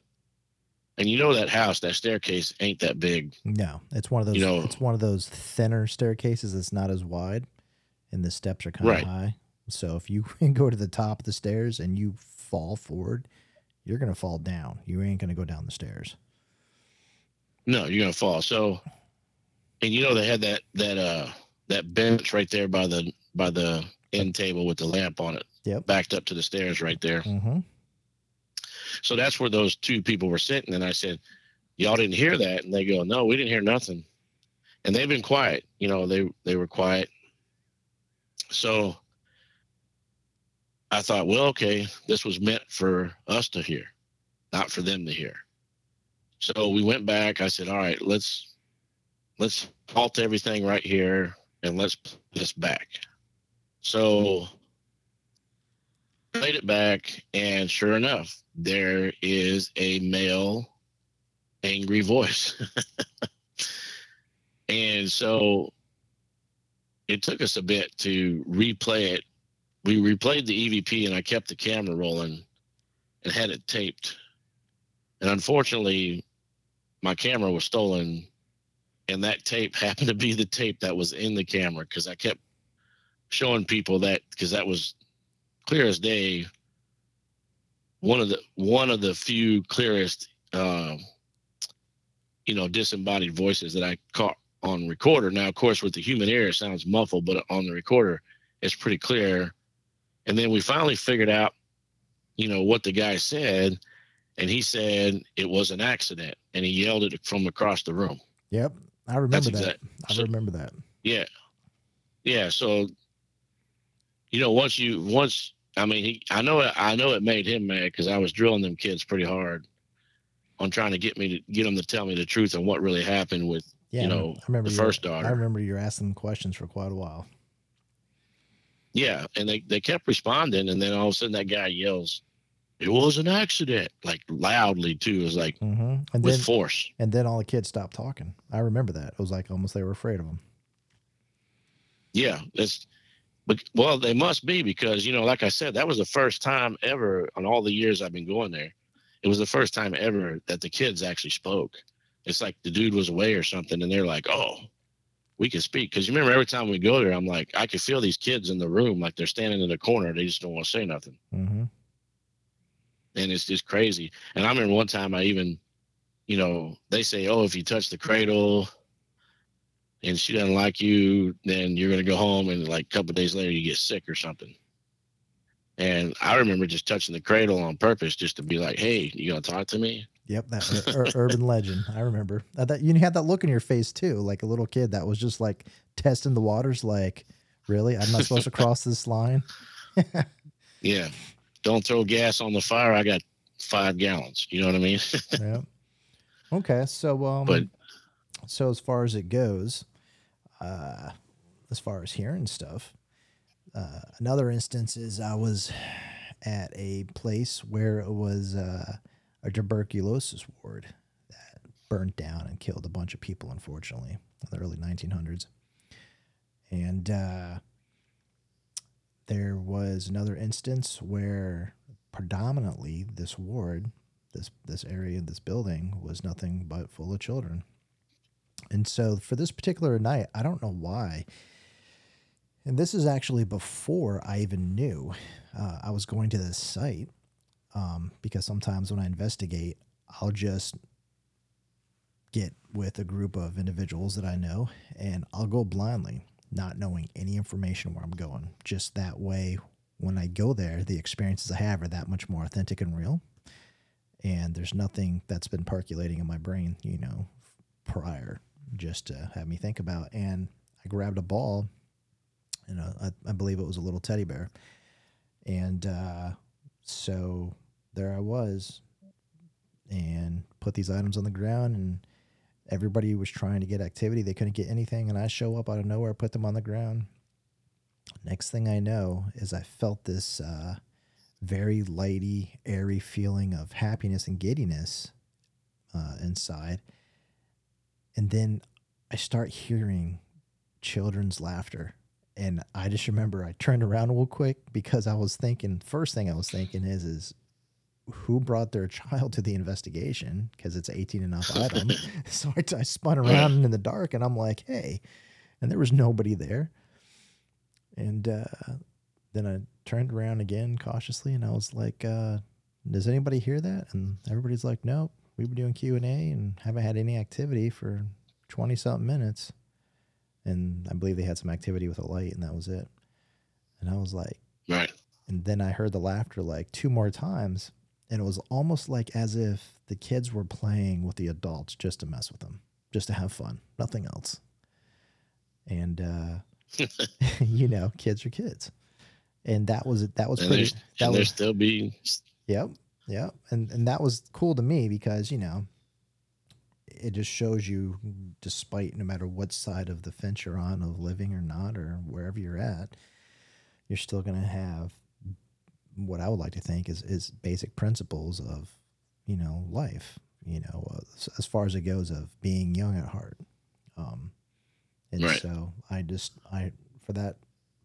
Speaker 2: and you know that house that staircase ain't that big
Speaker 1: No, it's one of those.
Speaker 2: You know-
Speaker 1: it's one of those thinner staircases. It's not as wide, and the steps are kind of
Speaker 2: Right.
Speaker 1: high. So if you (laughs) go to the top of the stairs and you fall forward, you're gonna fall down. You ain't gonna go down the stairs.
Speaker 2: no you're gonna fall so and you know they had that that uh that bench right there by the by the end table with the lamp on it
Speaker 1: Yep.
Speaker 2: backed up to the stairs right there
Speaker 1: Mm-hmm.
Speaker 2: So that's where those two people were sitting and i said y'all didn't hear that. And they go no we didn't hear nothing. And they've been quiet you know they they were quiet. So i thought well okay this was meant for us to hear not for them to hear. So we went back. I said all right let's let's halt everything right here and let's put this back. So played it back and sure enough there is a male angry voice. (laughs) And so it took us a bit to replay it. We replayed the evp and i kept the camera rolling and had it taped. And unfortunately my camera was stolen and that tape (laughs) happened to be the tape that was in the camera because i kept showing people that because that was clear as day one of the one of the few clearest um you know disembodied voices that i caught on recorder now of course with the human ear it sounds muffled but on the recorder it's pretty clear and then we finally figured out you know, what the guy said, and he said it was an accident, and he yelled it from across the room.
Speaker 1: Yep, I remember
Speaker 2: That's
Speaker 1: that.
Speaker 2: exact-
Speaker 1: I
Speaker 2: so-
Speaker 1: remember that.
Speaker 2: Yeah, yeah. So, you know, once you once, I mean, he, I know, it, I know it made him mad because I was drilling them kids pretty hard on trying to get me to get them to tell me the truth on what really happened with
Speaker 1: Yeah,
Speaker 2: you know,
Speaker 1: I remember
Speaker 2: the
Speaker 1: you
Speaker 2: first
Speaker 1: I remember you were asking questions for quite a while.
Speaker 2: Yeah, and they they kept responding, and then all of a sudden that guy yells, "It was an accident!" like loudly too. It was like
Speaker 1: hmm And
Speaker 2: with
Speaker 1: then
Speaker 2: force.
Speaker 1: and then all the kids stopped talking. I remember that. It was like almost they were afraid of him.
Speaker 2: Yeah, that's. But well, they must be because you know, like I said, that was the first time ever on all the years I've been going there. It was the first time ever that the kids actually spoke. It's like the dude was away or something, and they're like, "Oh, we can speak." Because you remember, every time we go there, I'm like, I can feel these kids in the room, like they're standing in the corner. They just don't want to say nothing.
Speaker 1: hmm
Speaker 2: and it's just crazy. And I remember one time I even, you know, they say, oh, if you touch the cradle and she doesn't like you, then you're gonna go home, and like a couple days later you get sick or something. And I remember just touching the cradle on purpose, just to be like, "Hey, you gonna talk to me?"
Speaker 1: Yep, that ur- ur- urban legend. I remember Uh, that. You had that look in your face too, like a little kid that was just like testing the waters. Like, really, I'm not supposed to cross this line. (laughs)
Speaker 2: Yeah. Don't throw gas on the fire. I got five gallons. You know what I mean? (laughs)
Speaker 1: yeah. Okay, so um,
Speaker 2: But-
Speaker 1: so as far as it goes, uh, as far as hearing stuff, uh, another instance is I was at a place where it was uh, a tuberculosis ward that burnt down and killed a bunch of people, unfortunately, in the early 1900s. And uh, there was another instance where predominantly this ward, this this area, this building was nothing but full of children. And so for this particular night, I don't know why. And this is actually before I even knew uh, I was going to this site um, because sometimes when I investigate, I'll just get with a group of individuals that I know and I'll go blindly, not knowing any information where I'm going. Just that way, when I go there, the experiences I have are that much more authentic and real. And there's nothing that's been percolating in my brain, you know, prior just to have me think about. And I grabbed a ball, and I, I believe it was a little teddy bear. And uh, so there I was, and put these items on the ground, and everybody was trying to get activity. They couldn't get anything, and I show up out of nowhere, put them on the ground. Next thing I know is I felt this uh, very lighty, airy feeling of happiness and giddiness uh, inside. And then I start hearing children's laughter. And I just remember I turned around real quick because I was thinking, first thing I was thinking is, is who brought their child to the investigation? Because it's 18 and up item. (laughs) (laughs) so I, I spun around in the dark and I'm like, hey, and there was nobody there. And uh, then I turned around again cautiously and I was like, uh, does anybody hear that? And everybody's like, nope, we've been doing Q&A and haven't had any activity for 20 something minutes. And I believe they had some activity with a light and that was it. And I was like,
Speaker 2: right.
Speaker 1: and then I heard the laughter like two more times. And it was almost like as if the kids were playing with the adults just to mess with them, just to have fun, nothing else. And, uh, (laughs) (laughs) you know, kids are kids. And that was, that was
Speaker 2: And
Speaker 1: pretty, that
Speaker 2: and there
Speaker 1: was,
Speaker 2: still be
Speaker 1: Yep. Yep. And and that was cool to me because, you know, it just shows you despite no matter what side of the fence you're on of living or not or wherever you're at, you're still going to have what I would like to think is is basic principles of, you know, life, you know, uh, as, far as it goes of being young at heart. Um and
Speaker 2: Right.
Speaker 1: so I just I for that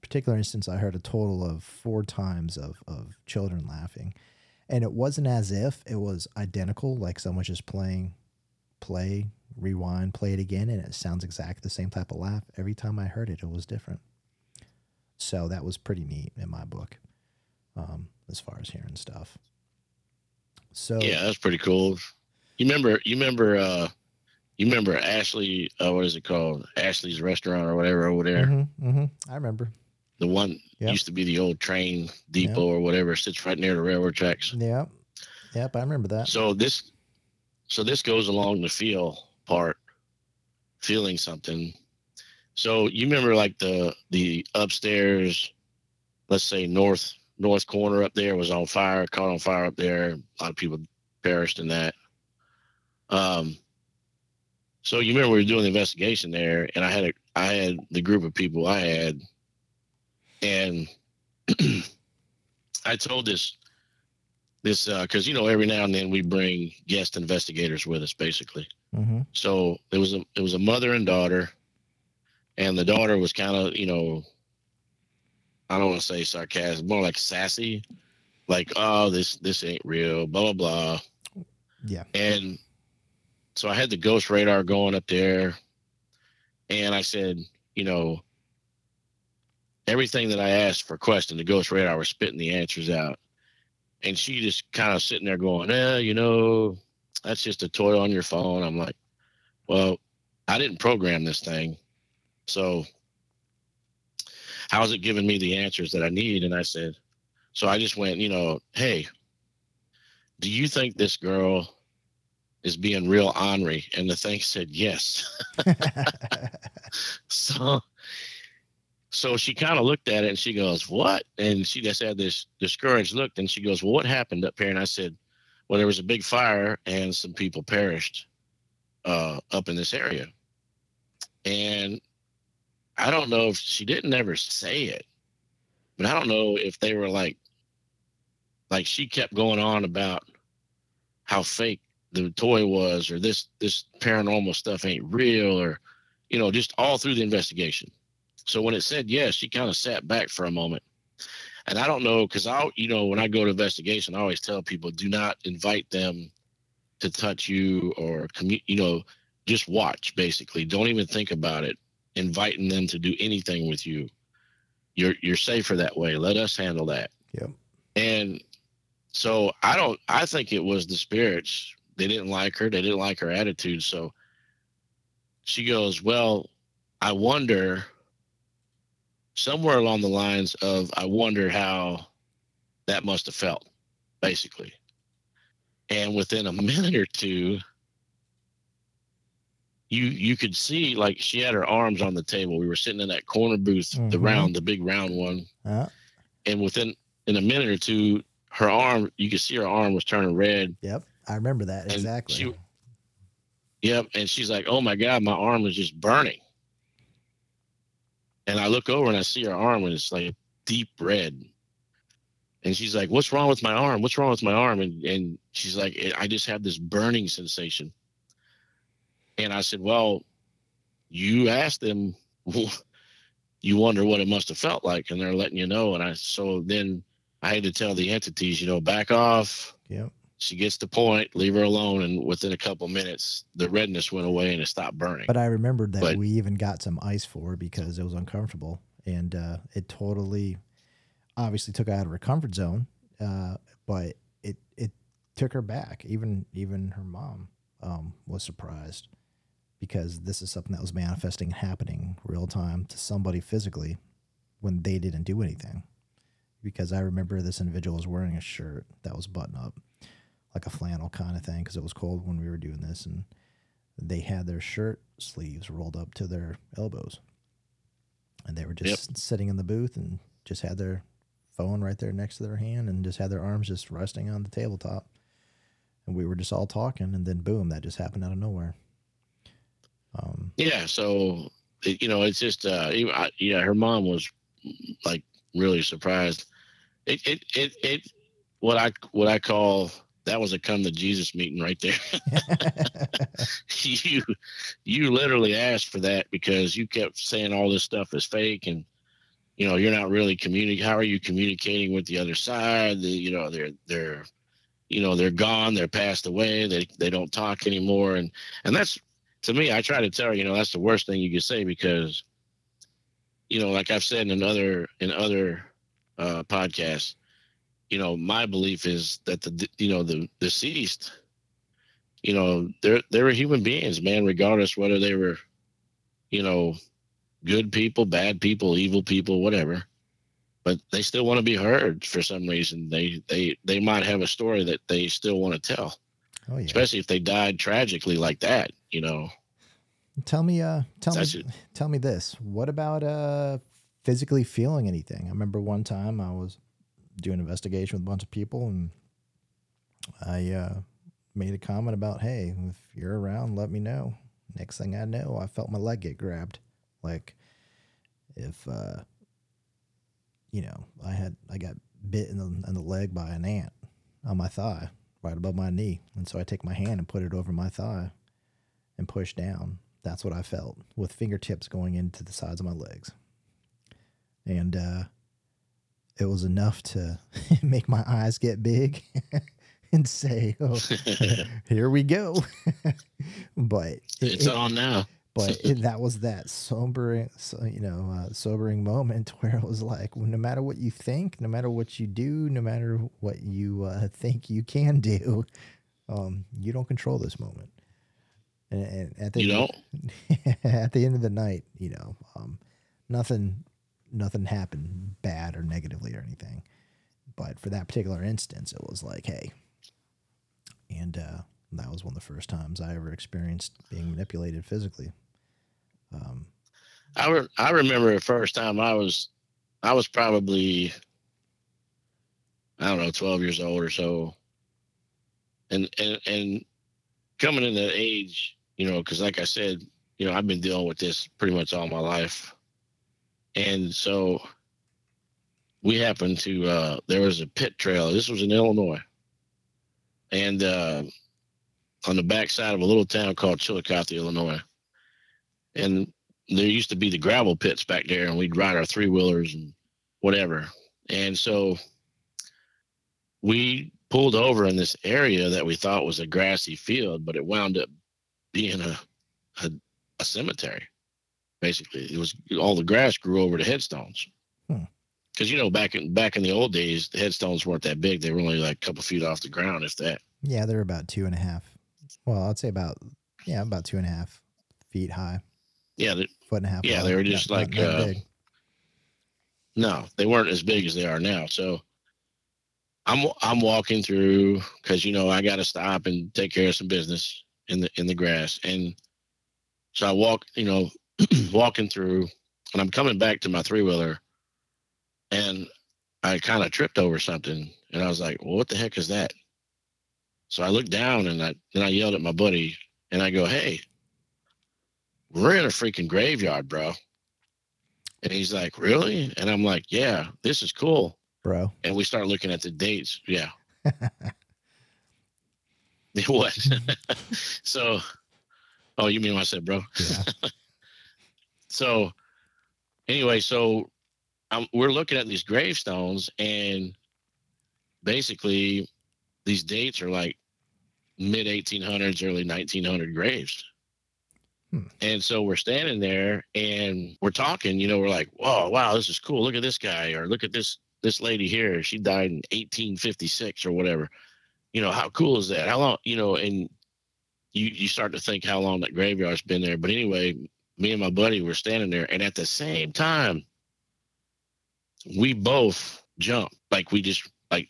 Speaker 1: particular instance I heard a total of 4 times of of children laughing and it wasn't as if it was identical like someone just playing play rewind play it again and it sounds exactly the same type of laugh every time i heard it it was different so that was pretty neat in my book um, as far as hearing stuff so
Speaker 2: yeah, that's pretty cool. You remember? You remember? uh You remember Ashley? Uh, what is it called? Ashley's Restaurant or whatever over there.
Speaker 1: mhm, mhm, i remember
Speaker 2: the one
Speaker 1: Yep.
Speaker 2: used to be the old train depot
Speaker 1: Yep.
Speaker 2: or whatever, sits right near the railroad tracks.
Speaker 1: Yep. Yep. I remember that.
Speaker 2: So this, so this goes along the feel part, feeling something. So you remember like the the upstairs, let's say north north corner up there was on fire, caught on fire up there. A lot of people perished in that. Um. So you remember we were doing the investigation there, and I had a I had the group of people I had, and (clears throat) I told this this because you know every now and then we bring guest investigators with us basically
Speaker 1: Mm-hmm.
Speaker 2: so it was a it was a mother and daughter and the daughter was kind of you know i don't want to say sarcastic more like sassy like oh this this ain't real blah blah blah
Speaker 1: Yeah.
Speaker 2: and so i had the ghost radar going up there and i said you know everything that i asked for question the ghost radar was spitting the answers out. And she just kind of sitting there going eh, you know that's just a toy on your phone. I'm like well i didn't program this thing. So how's it giving me the answers that i need? And i said so i just went you know hey do you think this girl is being real ornery? And the thing said yes. (laughs) (laughs) So so she kind of looked at it and she goes what? And she just had this discouraged look. And she goes well what happened up here? And i said well there was a big fire and some people perished uh, up in this area. And i don't know if she didn't ever say it but i don't know if they were like like she kept going on about how fake the toy was or this this paranormal stuff ain't real or you know just all through the investigation so when it said yes she kind of sat back for a moment. And i don't know because i you know when i go to investigation i always tell people do not invite them to touch you or commu- you know just watch basically. Don't even think about it. Inviting them to do anything with you. You're you're safer that way. Let us handle that.
Speaker 1: Yep.
Speaker 2: and so i don't i think it was the spirits. They didn't like her. They didn't like her attitude. So she goes well i wonder somewhere along the lines of i wonder how that must have felt basically and within a (laughs) minute or two you you could see like she had her arms on the table we were sitting in that corner booth the
Speaker 1: Mhm.
Speaker 2: round the big round one
Speaker 1: Uh,
Speaker 2: and within in a minute or two her arm you could see her arm was turning red
Speaker 1: yep. I remember that
Speaker 2: And
Speaker 1: exactly.
Speaker 2: she- Yep. And she's like, oh my God, my arm is just burning. And I look over and I see her arm and it's like deep red. And she's like, what's wrong with my arm? What's wrong with my arm? And, and she's like, I just have this burning sensation. And I said, well, you asked them, (laughs) you wonder what it must have felt like. And they're letting you know. And I, so then I had to tell the entities, you know, back off,
Speaker 1: yep.
Speaker 2: She gets the point, leave her alone, and within a couple minutes, the redness went away and it stopped burning.
Speaker 1: But I remembered that
Speaker 2: But-
Speaker 1: we even got some ice for her because it was uncomfortable, and uh, it totally, obviously took her out of her comfort zone. Uh, but it it took her back. Even even her mom um, was surprised because this is something that was manifesting and happening real time to somebody physically when they didn't do anything. Because I remember this individual was wearing a shirt that was button up, like a flannel kind of thing, because it was cold when we were doing this, and they had their shirt sleeves rolled up to their elbows. And they were just sitting in the booth and just had their phone right there next to their hand and just had their arms just resting on the tabletop. And we were just all talking, and then boom, that just happened out of nowhere. Um,
Speaker 2: yeah, so you know, it's just uh, I- yeah, her mom was like really surprised. It it it it what I what I call that was a come to Jesus meeting right there. (laughs) (laughs) you you literally asked for that because you kept saying all this stuff is fake and you know you're not really communicating how are you communicating with the other side the, you know they're they're you know they're gone they're passed away they they don't talk anymore and and that's to me i try to tell her you know that's the worst thing you could say because you know like i've said in other in other uh podcasts you know my belief is that the you know the deceased you know they're they were human beings man regardless whether they were you know good people bad people evil people whatever but they still want to be heard for some reason. They they they might have a story that they still want to tell.
Speaker 1: Oh yeah.
Speaker 2: Especially if they died tragically like that, you know.
Speaker 1: Tell me, uh, tell
Speaker 2: That's
Speaker 1: me,
Speaker 2: it.
Speaker 1: tell me this. What about uh, physically feeling anything? I remember one time I was doing an investigation with a bunch of people, and I uh, made a comment about, "Hey, if you're around, let me know." Next thing I know, I felt my leg get grabbed. Like if uh, you know, I had I got bit in the in the leg by an ant on my thigh, right above my knee, and so I take my hand and put it over my thigh and push down. That's what I felt with fingertips going into the sides of my legs. And uh, it was enough to (laughs) make my eyes get big (laughs) and say, oh, (laughs) here we go. but it-
Speaker 2: it's
Speaker 1: it-
Speaker 2: on now.
Speaker 1: but it, that was that sobering, so, you know, uh, sobering moment where it was like, no matter what you think, no matter what you do, no matter what you uh, think you can do, um, you don't control this moment. And, and at the
Speaker 2: You don't?
Speaker 1: at the end of the night, you know, um, nothing, nothing happened bad or negatively or anything. But for that particular instance, it was like, hey, and uh, that was one of the first times I ever experienced being manipulated physically. Um,
Speaker 2: I re- I remember the first time I was I was probably I don't know 12 years old or so, and and and coming in that age, you know, because like I said, you know, I've been dealing with this pretty much all my life, and so we happened to uh, there was a pit trail. This was in Illinois, and uh, on the backside of a little town called Chillicothe, Illinois, and there used to be the gravel pits back there, and we'd ride our three wheelers and whatever. And so we pulled over in this area that we thought was a grassy field, but it wound up being a a, a cemetery. Basically, it was all the grass grew over the headstones.
Speaker 1: Hmm.
Speaker 2: Because you know, back in back in the old days, the headstones weren't that big; they were only like a couple feet off the ground, if that.
Speaker 1: yeah, they're about two and a half. Well, I'd say about yeah, about two and a half feet high,
Speaker 2: Yeah, they,
Speaker 1: foot and a half.
Speaker 2: Yeah,
Speaker 1: wide.
Speaker 2: they were just
Speaker 1: Not-
Speaker 2: like,
Speaker 1: not
Speaker 2: uh,
Speaker 1: big.
Speaker 2: No, they weren't as big as they are now. So I'm I'm walking through because you know I got to stop and take care of some business in the in the grass, and so I walk, you know, (clears throat) walking through, and I'm coming back to my three wheeler, and I kind of tripped over something, and I was like, "Well, what the heck is that?" So I looked down, and I then I yelled at my buddy, and I go, "Hey, we're in a freaking graveyard, bro." And he's like, Really? And I'm like, Yeah, this is cool.
Speaker 1: bro.
Speaker 2: And we start looking at the dates. Yeah. (laughs) (laughs) what? (laughs) so, oh, you mean what I said, bro?
Speaker 1: Yeah,
Speaker 2: So, anyway, so um, we're looking at these gravestones, and basically, these dates are like mid 1800s, early 1900 graves.
Speaker 1: Hmm.
Speaker 2: And so we're standing there and we're talking. You know, we're like, "Whoa, wow, this is cool! Look at this guy, or look at this this lady here. She died in 1856 or whatever. You know, how cool is that? How long? You know, and you you start to think how long that graveyard's been there. But anyway, me and my buddy were standing there, and at the same time, we both jumped. Like we just like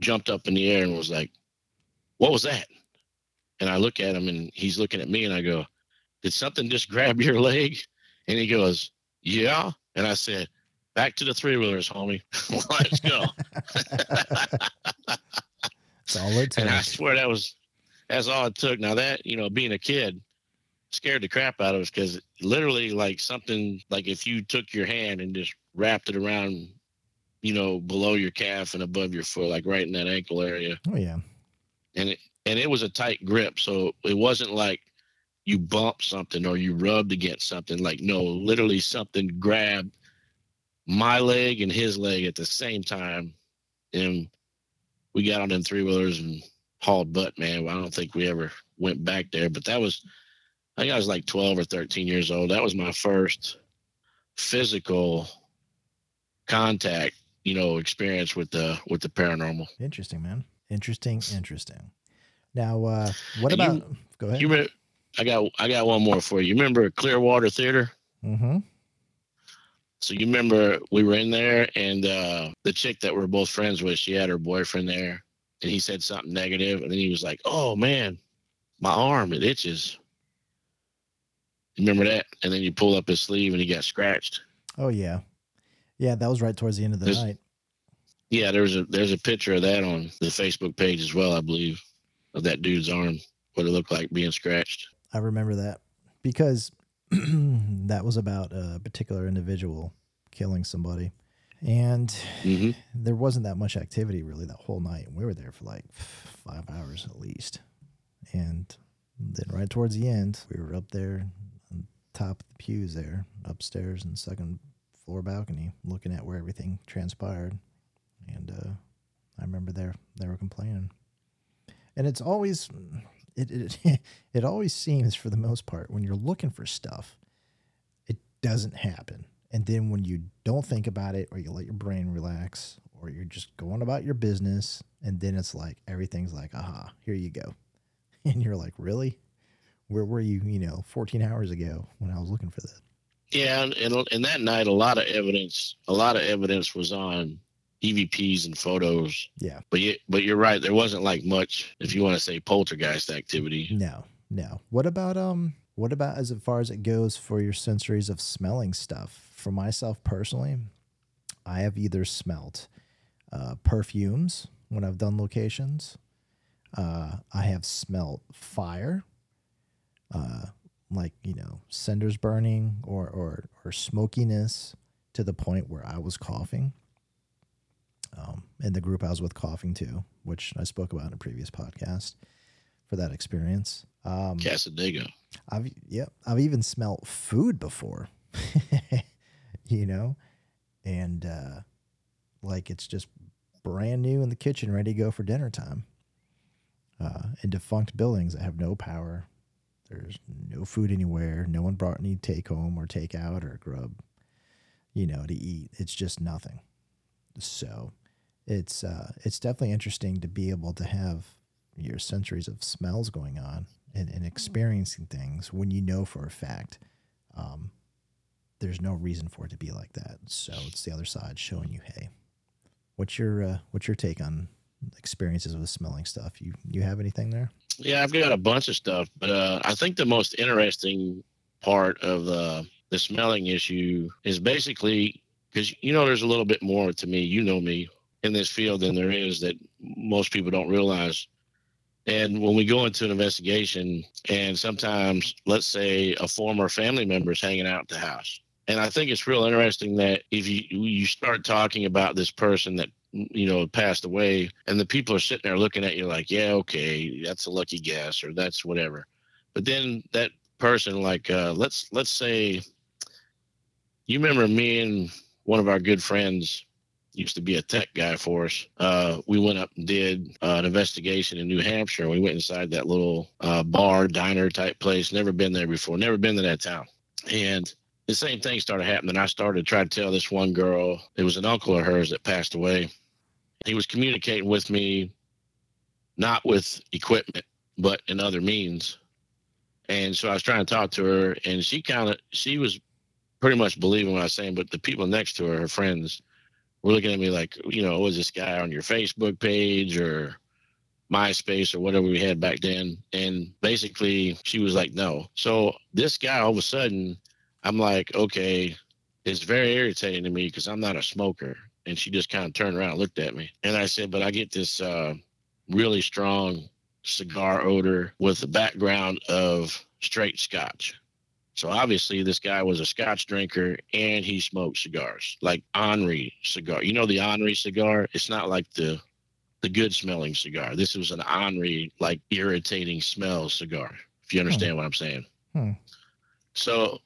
Speaker 2: jumped up in the air and was like, "What was that?" And I look at him, and he's looking at me, and I go, "Did something just grab your leg?" And he goes, "Yeah." And I said, "Back to the three wheelers, homie. (laughs) Let's go." (laughs) (laughs)
Speaker 1: that's all it
Speaker 2: and I swear that was that's all it took. Now that you know, being a kid, scared the crap out of us because literally, like something like if you took your hand and just wrapped it around, you know, below your calf and above your foot, like right in that ankle area,
Speaker 1: Oh yeah,
Speaker 2: and it and it was a tight grip, so it wasn't like you bumped something or you rubbed against something. Like no, literally something grabbed my leg and his leg at the same time, and we got on them three wheelers and hauled butt, man. I don't think we ever went back there, but that was, I think I was like 12 or 13 years old. That was my first physical contact, you know, experience with the, with the paranormal.
Speaker 1: interesting, man. Interesting, interesting. Now, uh, what
Speaker 2: And you-
Speaker 1: about? go ahead.
Speaker 2: You remember, I got, I got one more for you. You remember Clearwater Theater?
Speaker 1: mm-hmm.
Speaker 2: So you remember we were in there and uh, the chick that we're both friends with, she had her boyfriend there and he said something negative and then he was like, Oh man, my arm, it itches. Remember that? And then you pull up his sleeve and he got scratched.
Speaker 1: Oh yeah. Yeah, that was right towards the end of the
Speaker 2: There's-
Speaker 1: night.
Speaker 2: Yeah, there's a there's a picture of that on the Facebook page as well, I believe, of that dude's arm, what it looked like being scratched.
Speaker 1: I remember that because (clears throat) that was about a particular individual killing somebody. And
Speaker 2: hmm
Speaker 1: there wasn't that much activity really that whole night. We were there for like five hours at least. And then right towards the end, we were up there top of the pews there, upstairs the second floor balcony, looking at where everything transpired. And uh, I remember there they were complaining. And it's always it, it (laughs) it always seems for the most part when you're looking for stuff, it doesn't happen. And then when you don't think about it or you let your brain relax or you're just going about your business and then it's like everything's like, aha, here you go. (laughs) And you're like, really? Where were you, you know, 14 hours ago when I was looking for that?
Speaker 2: Yeah, and, and and that night, a lot of evidence, a lot of evidence was on EVPs and photos.
Speaker 1: Yeah.
Speaker 2: But you, but you're right. There wasn't like much, if you want to say, poltergeist activity.
Speaker 1: No, no. What about um what about as far as it goes for your sensories of smelling stuff? For myself personally, I have either smelt uh, perfumes when I've done locations. Uh, I have smelt fire, uh, like you know cinders burning or or or smokiness to the point where I was coughing. Um, and the group I was with coughing too, which I spoke about in a previous podcast for that experience. Um,
Speaker 2: Cassadaga.
Speaker 1: I've yep, I've even smelt food before, (laughs) you know, and uh, like it's just brand new in the kitchen, ready to go for dinner time. Uh, in defunct buildings that have no power, there's no food anywhere. No one brought any take home or take out or grub, you know, to eat. It's just nothing. So, it's uh, it's definitely interesting to be able to have your centuries of smells going on and, and experiencing things when you know for a fact um, there's no reason for it to be like that. So it's the other side showing you, hey, what's your uh, what's your take on experiences with smelling stuff? You you have anything there?
Speaker 2: Yeah, I've got a bunch of stuff, but uh, I think the most interesting part of the the smelling issue is basically because you know there's a little bit more to me. You know me in this field than there is that most people don't realize. And when we go into an investigation, and sometimes, let's say, a former family member is hanging out at the house, and I think it's real interesting that if you you start talking about this person that you know passed away, and the people are sitting there looking at you like, yeah, okay, that's a lucky guess, or that's whatever. But then that person, like, uh, let's let's say, you remember me and one of our good friends used to be a tech guy for us. Uh, we went up and did uh, an investigation in New Hampshire. We went inside that little uh, bar, diner type place. Never been there before. Never been to that town. And the same thing started happening. I started to try to tell this one girl. It was an uncle of hers that passed away. He was communicating with me, not with equipment, but in other means. And so I was trying to talk to her, and she kind of she was pretty much believing what I was saying. But the people next to her, her friends, were looking at me like, you know, was this guy on your Facebook page or MySpace or whatever we had back then? And basically, she was like, no. So this guy, all of a sudden, I'm like, okay, it's very irritating to me because I'm not a smoker. And she just kind of turned around and looked at me. And I said, but I get this uh, really strong cigar odor with the background of straight scotch. So obviously, this guy was a Scotch drinker and he smoked cigars, like Henri cigar. You know the Henri cigar? It's not like the the good smelling cigar. This was an Henri, like irritating smell cigar. If you understand what I'm saying.
Speaker 1: Hmm.
Speaker 2: So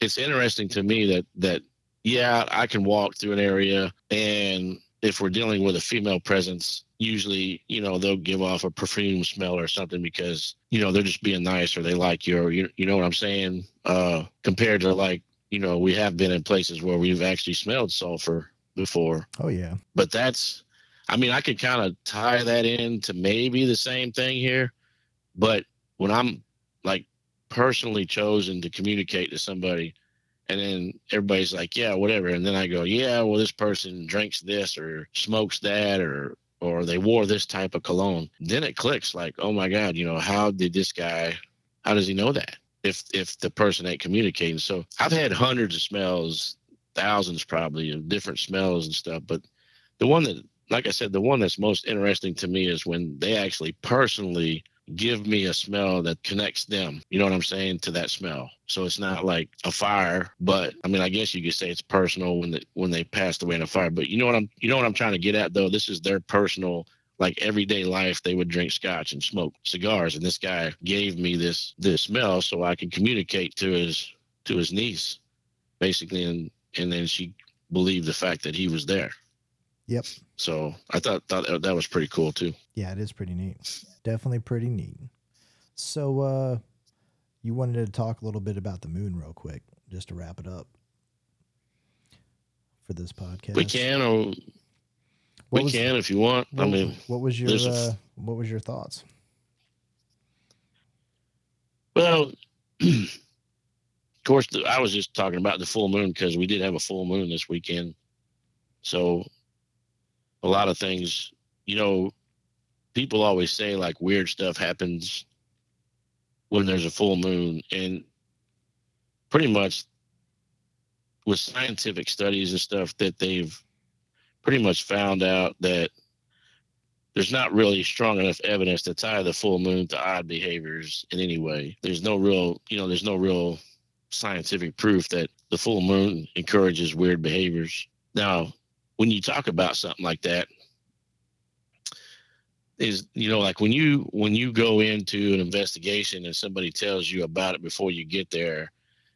Speaker 2: it's interesting to me that that yeah, I can walk through an area and if we're dealing with a female presence, usually, you know, they'll give off a perfume smell or something because, you know, they're just being nice or they like you or you, you know what I'm saying? Uh, compared to like, you know, we have been in places where we've actually smelled sulfur before.
Speaker 1: Oh yeah,
Speaker 2: But that's, I mean, I could kind of tie that into maybe the same thing here. But when I'm like personally chosen to communicate to somebody And then everybody's like, yeah, whatever. And then I go, yeah, well, this person drinks this or smokes that or or they wore this type of cologne. Then it clicks like, oh my God, you know, how did this guy how does he know that? If if the person ain't communicating. So I've had hundreds of smells, thousands probably of different smells and stuff. But the one that like I said, the one that's most interesting to me is when they actually personally give me a smell that connects them. You know what I'm saying to that smell. So it's not like a fire, but I mean, I guess you could say it's personal when the, when they passed away in a fire. But you know what I'm you know what I'm trying to get at though. This is their personal like everyday life. They would drink scotch and smoke cigars, and this guy gave me this this smell so I could communicate to his to his niece, basically, and and then she believed the fact that he was there.
Speaker 1: Yep.
Speaker 2: So I thought thought that was pretty cool too.
Speaker 1: Yeah, it is pretty neat. Definitely pretty neat. So uh you wanted to talk a little bit about the moon real quick, just to wrap it up for this podcast.
Speaker 2: We can or
Speaker 1: What
Speaker 2: we can if you want. I mean,
Speaker 1: what was your uh, what was your thoughts?
Speaker 2: well, (clears throat) of course, the, I was just talking about the full moon because we did have a full moon this weekend. So a lot of things, you know, people always say like weird stuff happens when there's a full moon, and pretty much with scientific studies and stuff that they've pretty much found out that there's not really strong enough evidence to tie the full moon to odd behaviors in any way. There's no real, you know, there's no real scientific proof that the full moon encourages weird behaviors. Now, when you talk about something like that, is you know like when you when you go into an investigation and somebody tells you about it before you get there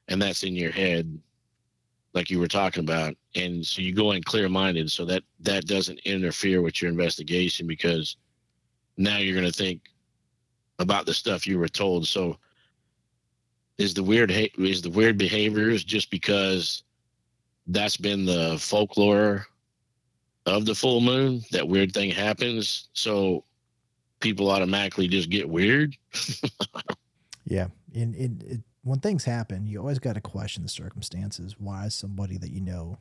Speaker 2: and that's in your head like you were talking about and so you go in clear minded so that that doesn't interfere with your investigation because now you're going to think about the stuff you were told. So is the weird is the weird behaviors just because that's been the folklore of the full moon that weird thing happens so people automatically just get weird (laughs)
Speaker 1: Yeah, and it, it when things happen, you always got to question the circumstances. Why is somebody that you know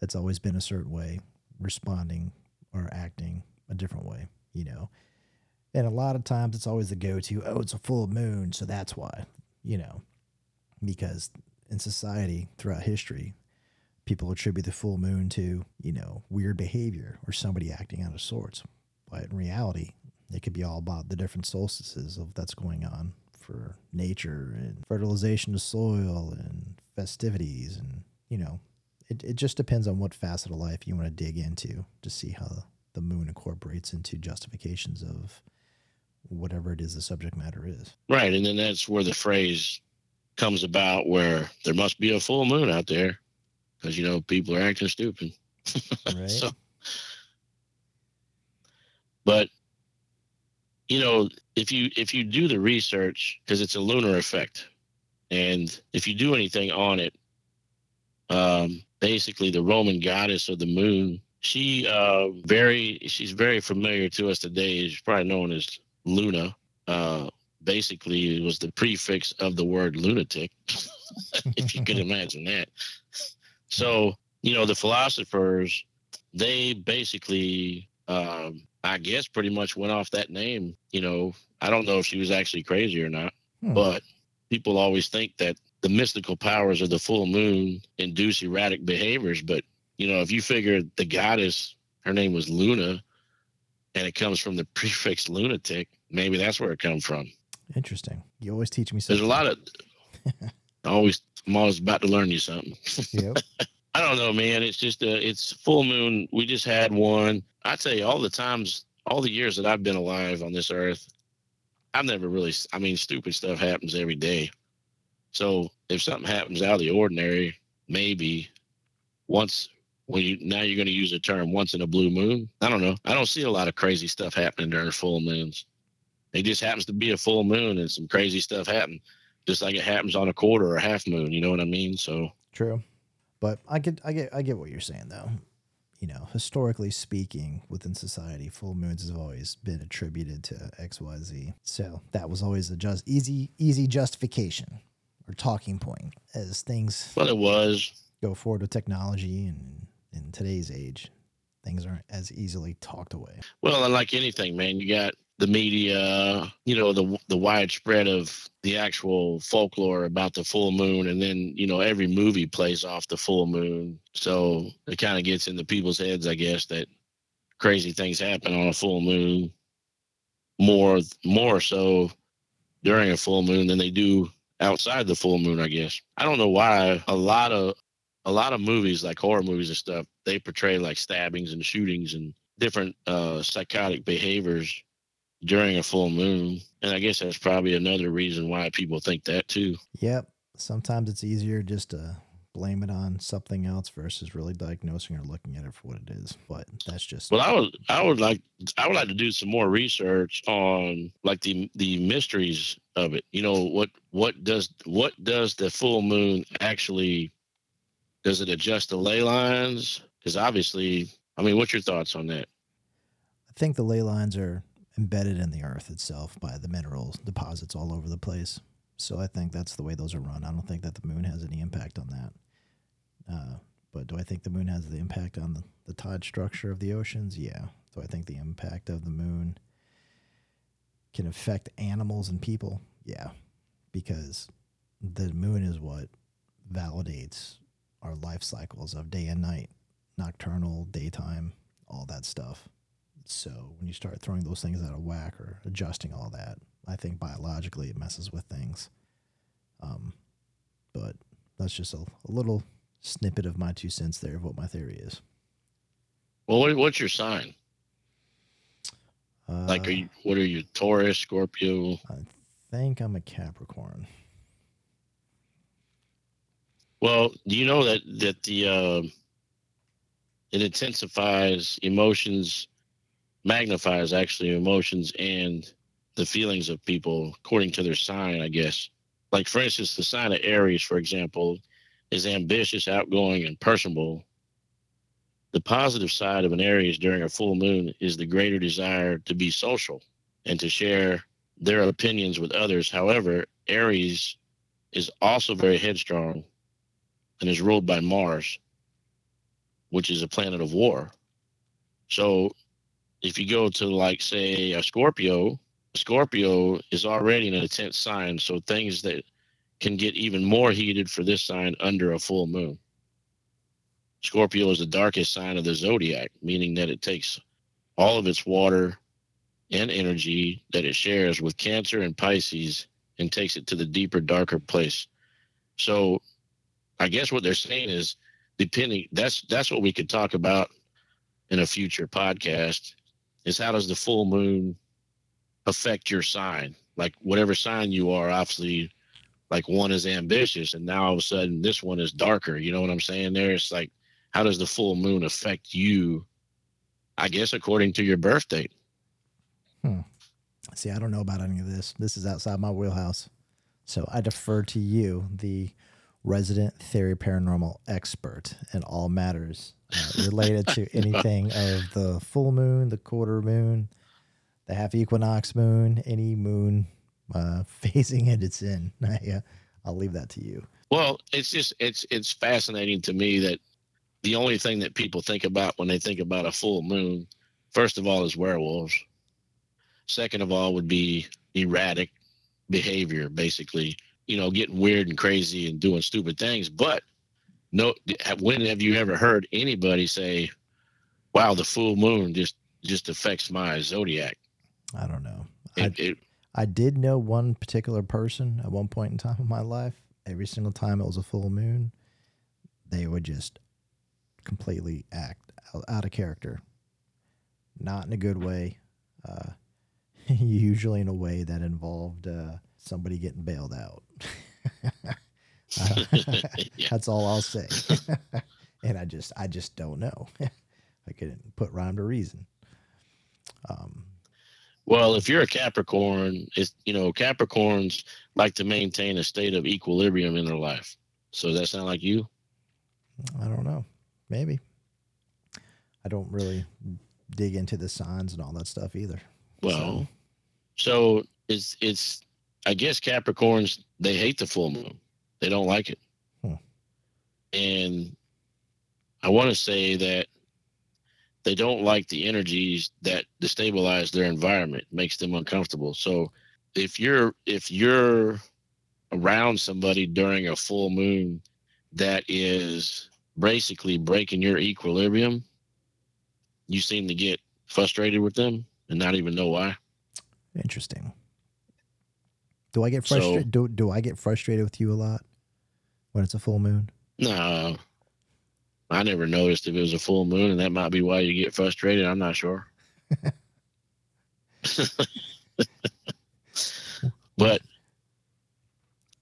Speaker 1: that's always been a certain way responding or acting a different way? You know, and a lot of times it's always the go-to. Oh, it's a full moon, so that's why. You know, because in society throughout history, people attribute the full moon to you know weird behavior or somebody acting out of sorts. But in reality, it could be all about the different solstices of that's going on for nature and fertilization of soil and festivities and you know it, it just depends on what facet of life you want to dig into to see how the moon incorporates into justifications of whatever it is the subject matter is
Speaker 2: right and then that's where the phrase comes about where there must be a full moon out there because you know people are acting stupid. (laughs)
Speaker 1: Right.
Speaker 2: So- but you know if you if you do the research because it's a lunar effect and if you do anything on it um basically the roman goddess of the moon she uh very she's very familiar to us today she's probably known as luna uh basically it was the prefix of the word lunatic (laughs) if you can imagine that so you know the philosophers they basically um i guess pretty much went off that name you know i don't know if she was actually crazy or not
Speaker 1: Hmm.
Speaker 2: but people always think that the mystical powers of the full moon induce erratic behaviors but you know if you figure the goddess her name was luna and it comes from the (laughs) prefix lunatic maybe that's where it comes from
Speaker 1: interesting you always teach me something.
Speaker 2: there's a lot of (laughs) always i'm always about to learn you something (laughs)
Speaker 1: yep.
Speaker 2: I don't know, man. It's just a, it's full moon. We just had one. I tell you, all the times, all the years that I've been alive on this earth, I've never really. I mean, stupid stuff happens every day. So if something happens out of the ordinary, maybe once when you now you're going to use the term once in a blue moon. I don't know. I don't see a lot of crazy stuff happening during full moons. It just happens to be a full moon and some crazy stuff happen, just like it happens on a quarter or a half moon. You know what I mean? So
Speaker 1: True. But I get I get I get what you're saying though. You know, historically speaking, within society, full moons have always been attributed to XYZ. So that was always a just easy easy justification. or talking point as things
Speaker 2: Well, it was.
Speaker 1: go forward with technology and in today's age, things aren't as easily talked away.
Speaker 2: Well, and like anything, man, you got the media, you know, the the widespread of the actual folklore about the full moon, and then you know every movie plays off the full moon, so it kind of gets into people's heads, I guess, that crazy things happen on a full moon, more more so during a full moon than they do outside the full moon. I guess I don't know why a lot of a lot of movies like horror movies and stuff they portray like stabbings and shootings and different uh, psychotic behaviors during a full moon. And I guess that's probably another reason why people think that too.
Speaker 1: Yep. Sometimes it's easier just to blame it on something else versus really diagnosing or looking at it for what it is. But that's just
Speaker 2: Well, I would I would like I would like to do some more research on like the the mysteries of it. You know what what does what does the full moon actually does it adjust the ley lines? Because obviously, I mean, what's your thoughts on that?
Speaker 1: I think the ley lines are embedded in the earth itself by the mineral deposits all over the place. So I think that's the way those are run. I don't think that the moon has any impact on that. Uh, but do I think the moon has the impact on the, the tide structure of the oceans? Yeah. Do I think the impact of the moon can affect animals and people? Yeah. Because the moon is what validates our life cycles of day and night, nocturnal, daytime, all that stuff. So when you start throwing those things out of whack or adjusting all that, I think biologically it messes with things. Um, but that's just a, a little snippet of my two cents there of what my theory is.
Speaker 2: Well, what, what's your sign?
Speaker 1: Uh,
Speaker 2: Like, are you what are you? Taurus, Scorpio?
Speaker 1: I think I'm a Capricorn.
Speaker 2: Well, do you know that that the uh, it intensifies emotions, magnifies actually emotions and the feelings of people according to their sign, I guess. Like for instance, the sign of Aries, for example, is ambitious, outgoing, and personable. The positive side of an Aries during a full moon is the greater desire to be social and to share their opinions with others. However, Aries is also very headstrong and is ruled by Mars, which is a planet of war. So if you go to like say a Scorpio, Scorpio is already an intense sign, so things that can get even more heated for this sign under a full moon. Scorpio is the darkest sign of the zodiac, meaning that it takes all of its water and energy that it shares with Cancer and Pisces and takes it to the deeper, darker place. So I guess what they're saying is depending that's that's what we could talk about in a future podcast is how does the full moon affect your sign? Like whatever sign you are, obviously like one is ambitious and now all of a sudden this one is darker. You know what I'm saying? There it's like how does the full moon affect you? I guess according to your birth date. Hmm.
Speaker 1: See, I don't know about any of this. This is outside my wheelhouse. So I defer to you, the resident theory paranormal expert in all matters uh, related to (laughs) anything of the full moon, the quarter moon, the half equinox moon, any moon uh, (laughs) phasing it it's in. (laughs) I, uh, I'll leave that to you.
Speaker 2: Well, it's just it's it's fascinating to me that the only thing that people think about when they think about a full moon, first of all, is werewolves. Second of all, would be erratic behavior, basically, you know, getting weird and crazy and doing stupid things. But no, when have you ever heard anybody say, "Wow, the full moon just just affects my zodiac"?
Speaker 1: I don't know.
Speaker 2: It,
Speaker 1: I,
Speaker 2: it,
Speaker 1: I did know one particular person at one point in time in my life. Every single time it was a full moon, they would just completely act out, out of character, not in a good way. Uh, (laughs) usually in a way that involved uh, somebody getting bailed out. (laughs) (laughs) That's all I'll say. (laughs) and I just, I just don't know. I couldn't put rhyme to reason. Um,
Speaker 2: Well, if you're a Capricorn, it's you know Capricorns like to maintain a state of equilibrium in their life. So does that sound like you?
Speaker 1: I don't know. Maybe. I don't really dig into the signs and all that stuff either.
Speaker 2: Well, so it's it's I guess Capricorns they hate the full moon. They don't like it.
Speaker 1: Hmm.
Speaker 2: And I want to say that they don't like the energies that destabilize their environment, makes them uncomfortable. So if you're if you're around somebody during a full moon that is basically breaking your equilibrium, you seem to get frustrated with them and not even know why.
Speaker 1: Interesting. Do I get
Speaker 2: So-
Speaker 1: frustrated? do, do I get frustrated with you a lot when it's a full moon?
Speaker 2: No, I never noticed if it was a full moon, and that might be why you get frustrated. I'm not sure. (laughs) but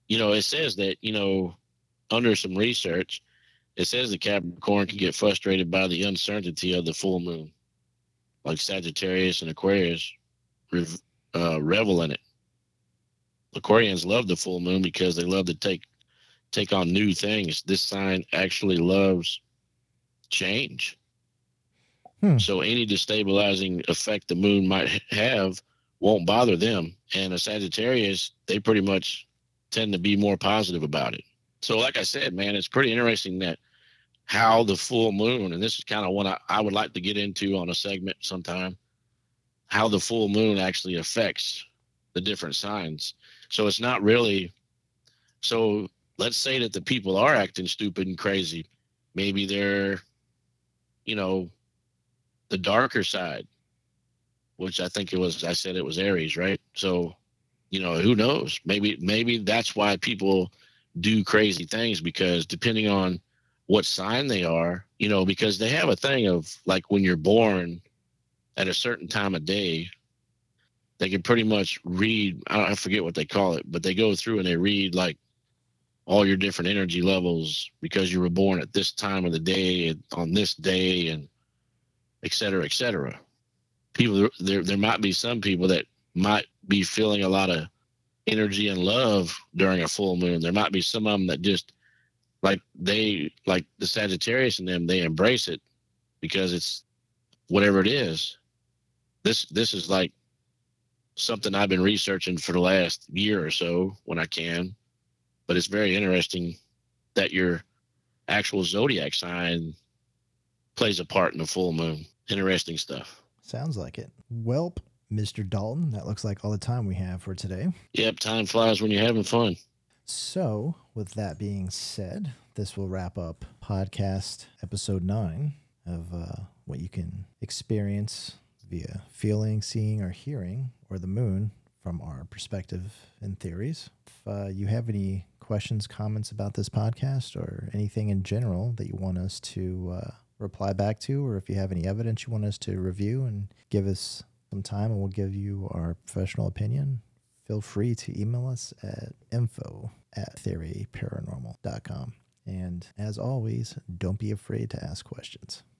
Speaker 2: you know, it says that you know, under some research, it says the Capricorn can get frustrated by the uncertainty of the full moon, like Sagittarius and Aquarius rev- uh, revel in it. Aquarians love the full moon because they love to take take on new things. This sign actually loves change.
Speaker 1: Hmm.
Speaker 2: So any destabilizing effect the moon might have won't bother them. And a Sagittarius, they pretty much tend to be more positive about it. So, like I said, man, it's pretty interesting that how the full moon, and this is kind of what I, I would like to get into on a segment sometime, how the full moon actually affects the different signs. So it's not really so let's say that the people are acting stupid and crazy. Maybe they're, you know, the darker side, which I think it was. I said it was Aries, right? So, you know, who knows? Maybe maybe that's why people do crazy things because depending on what sign they are, you know, because they have a thing of like when you're born at a certain time of day, they can pretty much read. I, forget what they call it, but they go through and they read like all your different energy levels because you were born at this time of the day and on this day and et cetera, et cetera. People there there might be some people that might be feeling a lot of energy and love during a full moon. There might be some of them that just like they like the Sagittarius and them, they embrace it because it's whatever it is. This this is like something I've been researching for the last year or so when I can but it's very interesting that your actual zodiac sign plays a part in the full moon. Interesting stuff.
Speaker 1: Sounds like it. Welp, Mr. Dalton, that looks like all the time we have for today.
Speaker 2: Yep, time flies when you're having fun.
Speaker 1: So, with that being said, this will wrap up podcast episode nine of uh, what you can experience via feeling, seeing, or hearing, or the moon from our perspective and theories. If uh, you have any questions, comments about this podcast, or anything in general that you want us to uh, reply back to, or if you have any evidence you want us to review and give us some time and we'll give you our professional opinion, feel free to email us at info at theoryparanormal.com. And as always, don't be afraid to ask questions.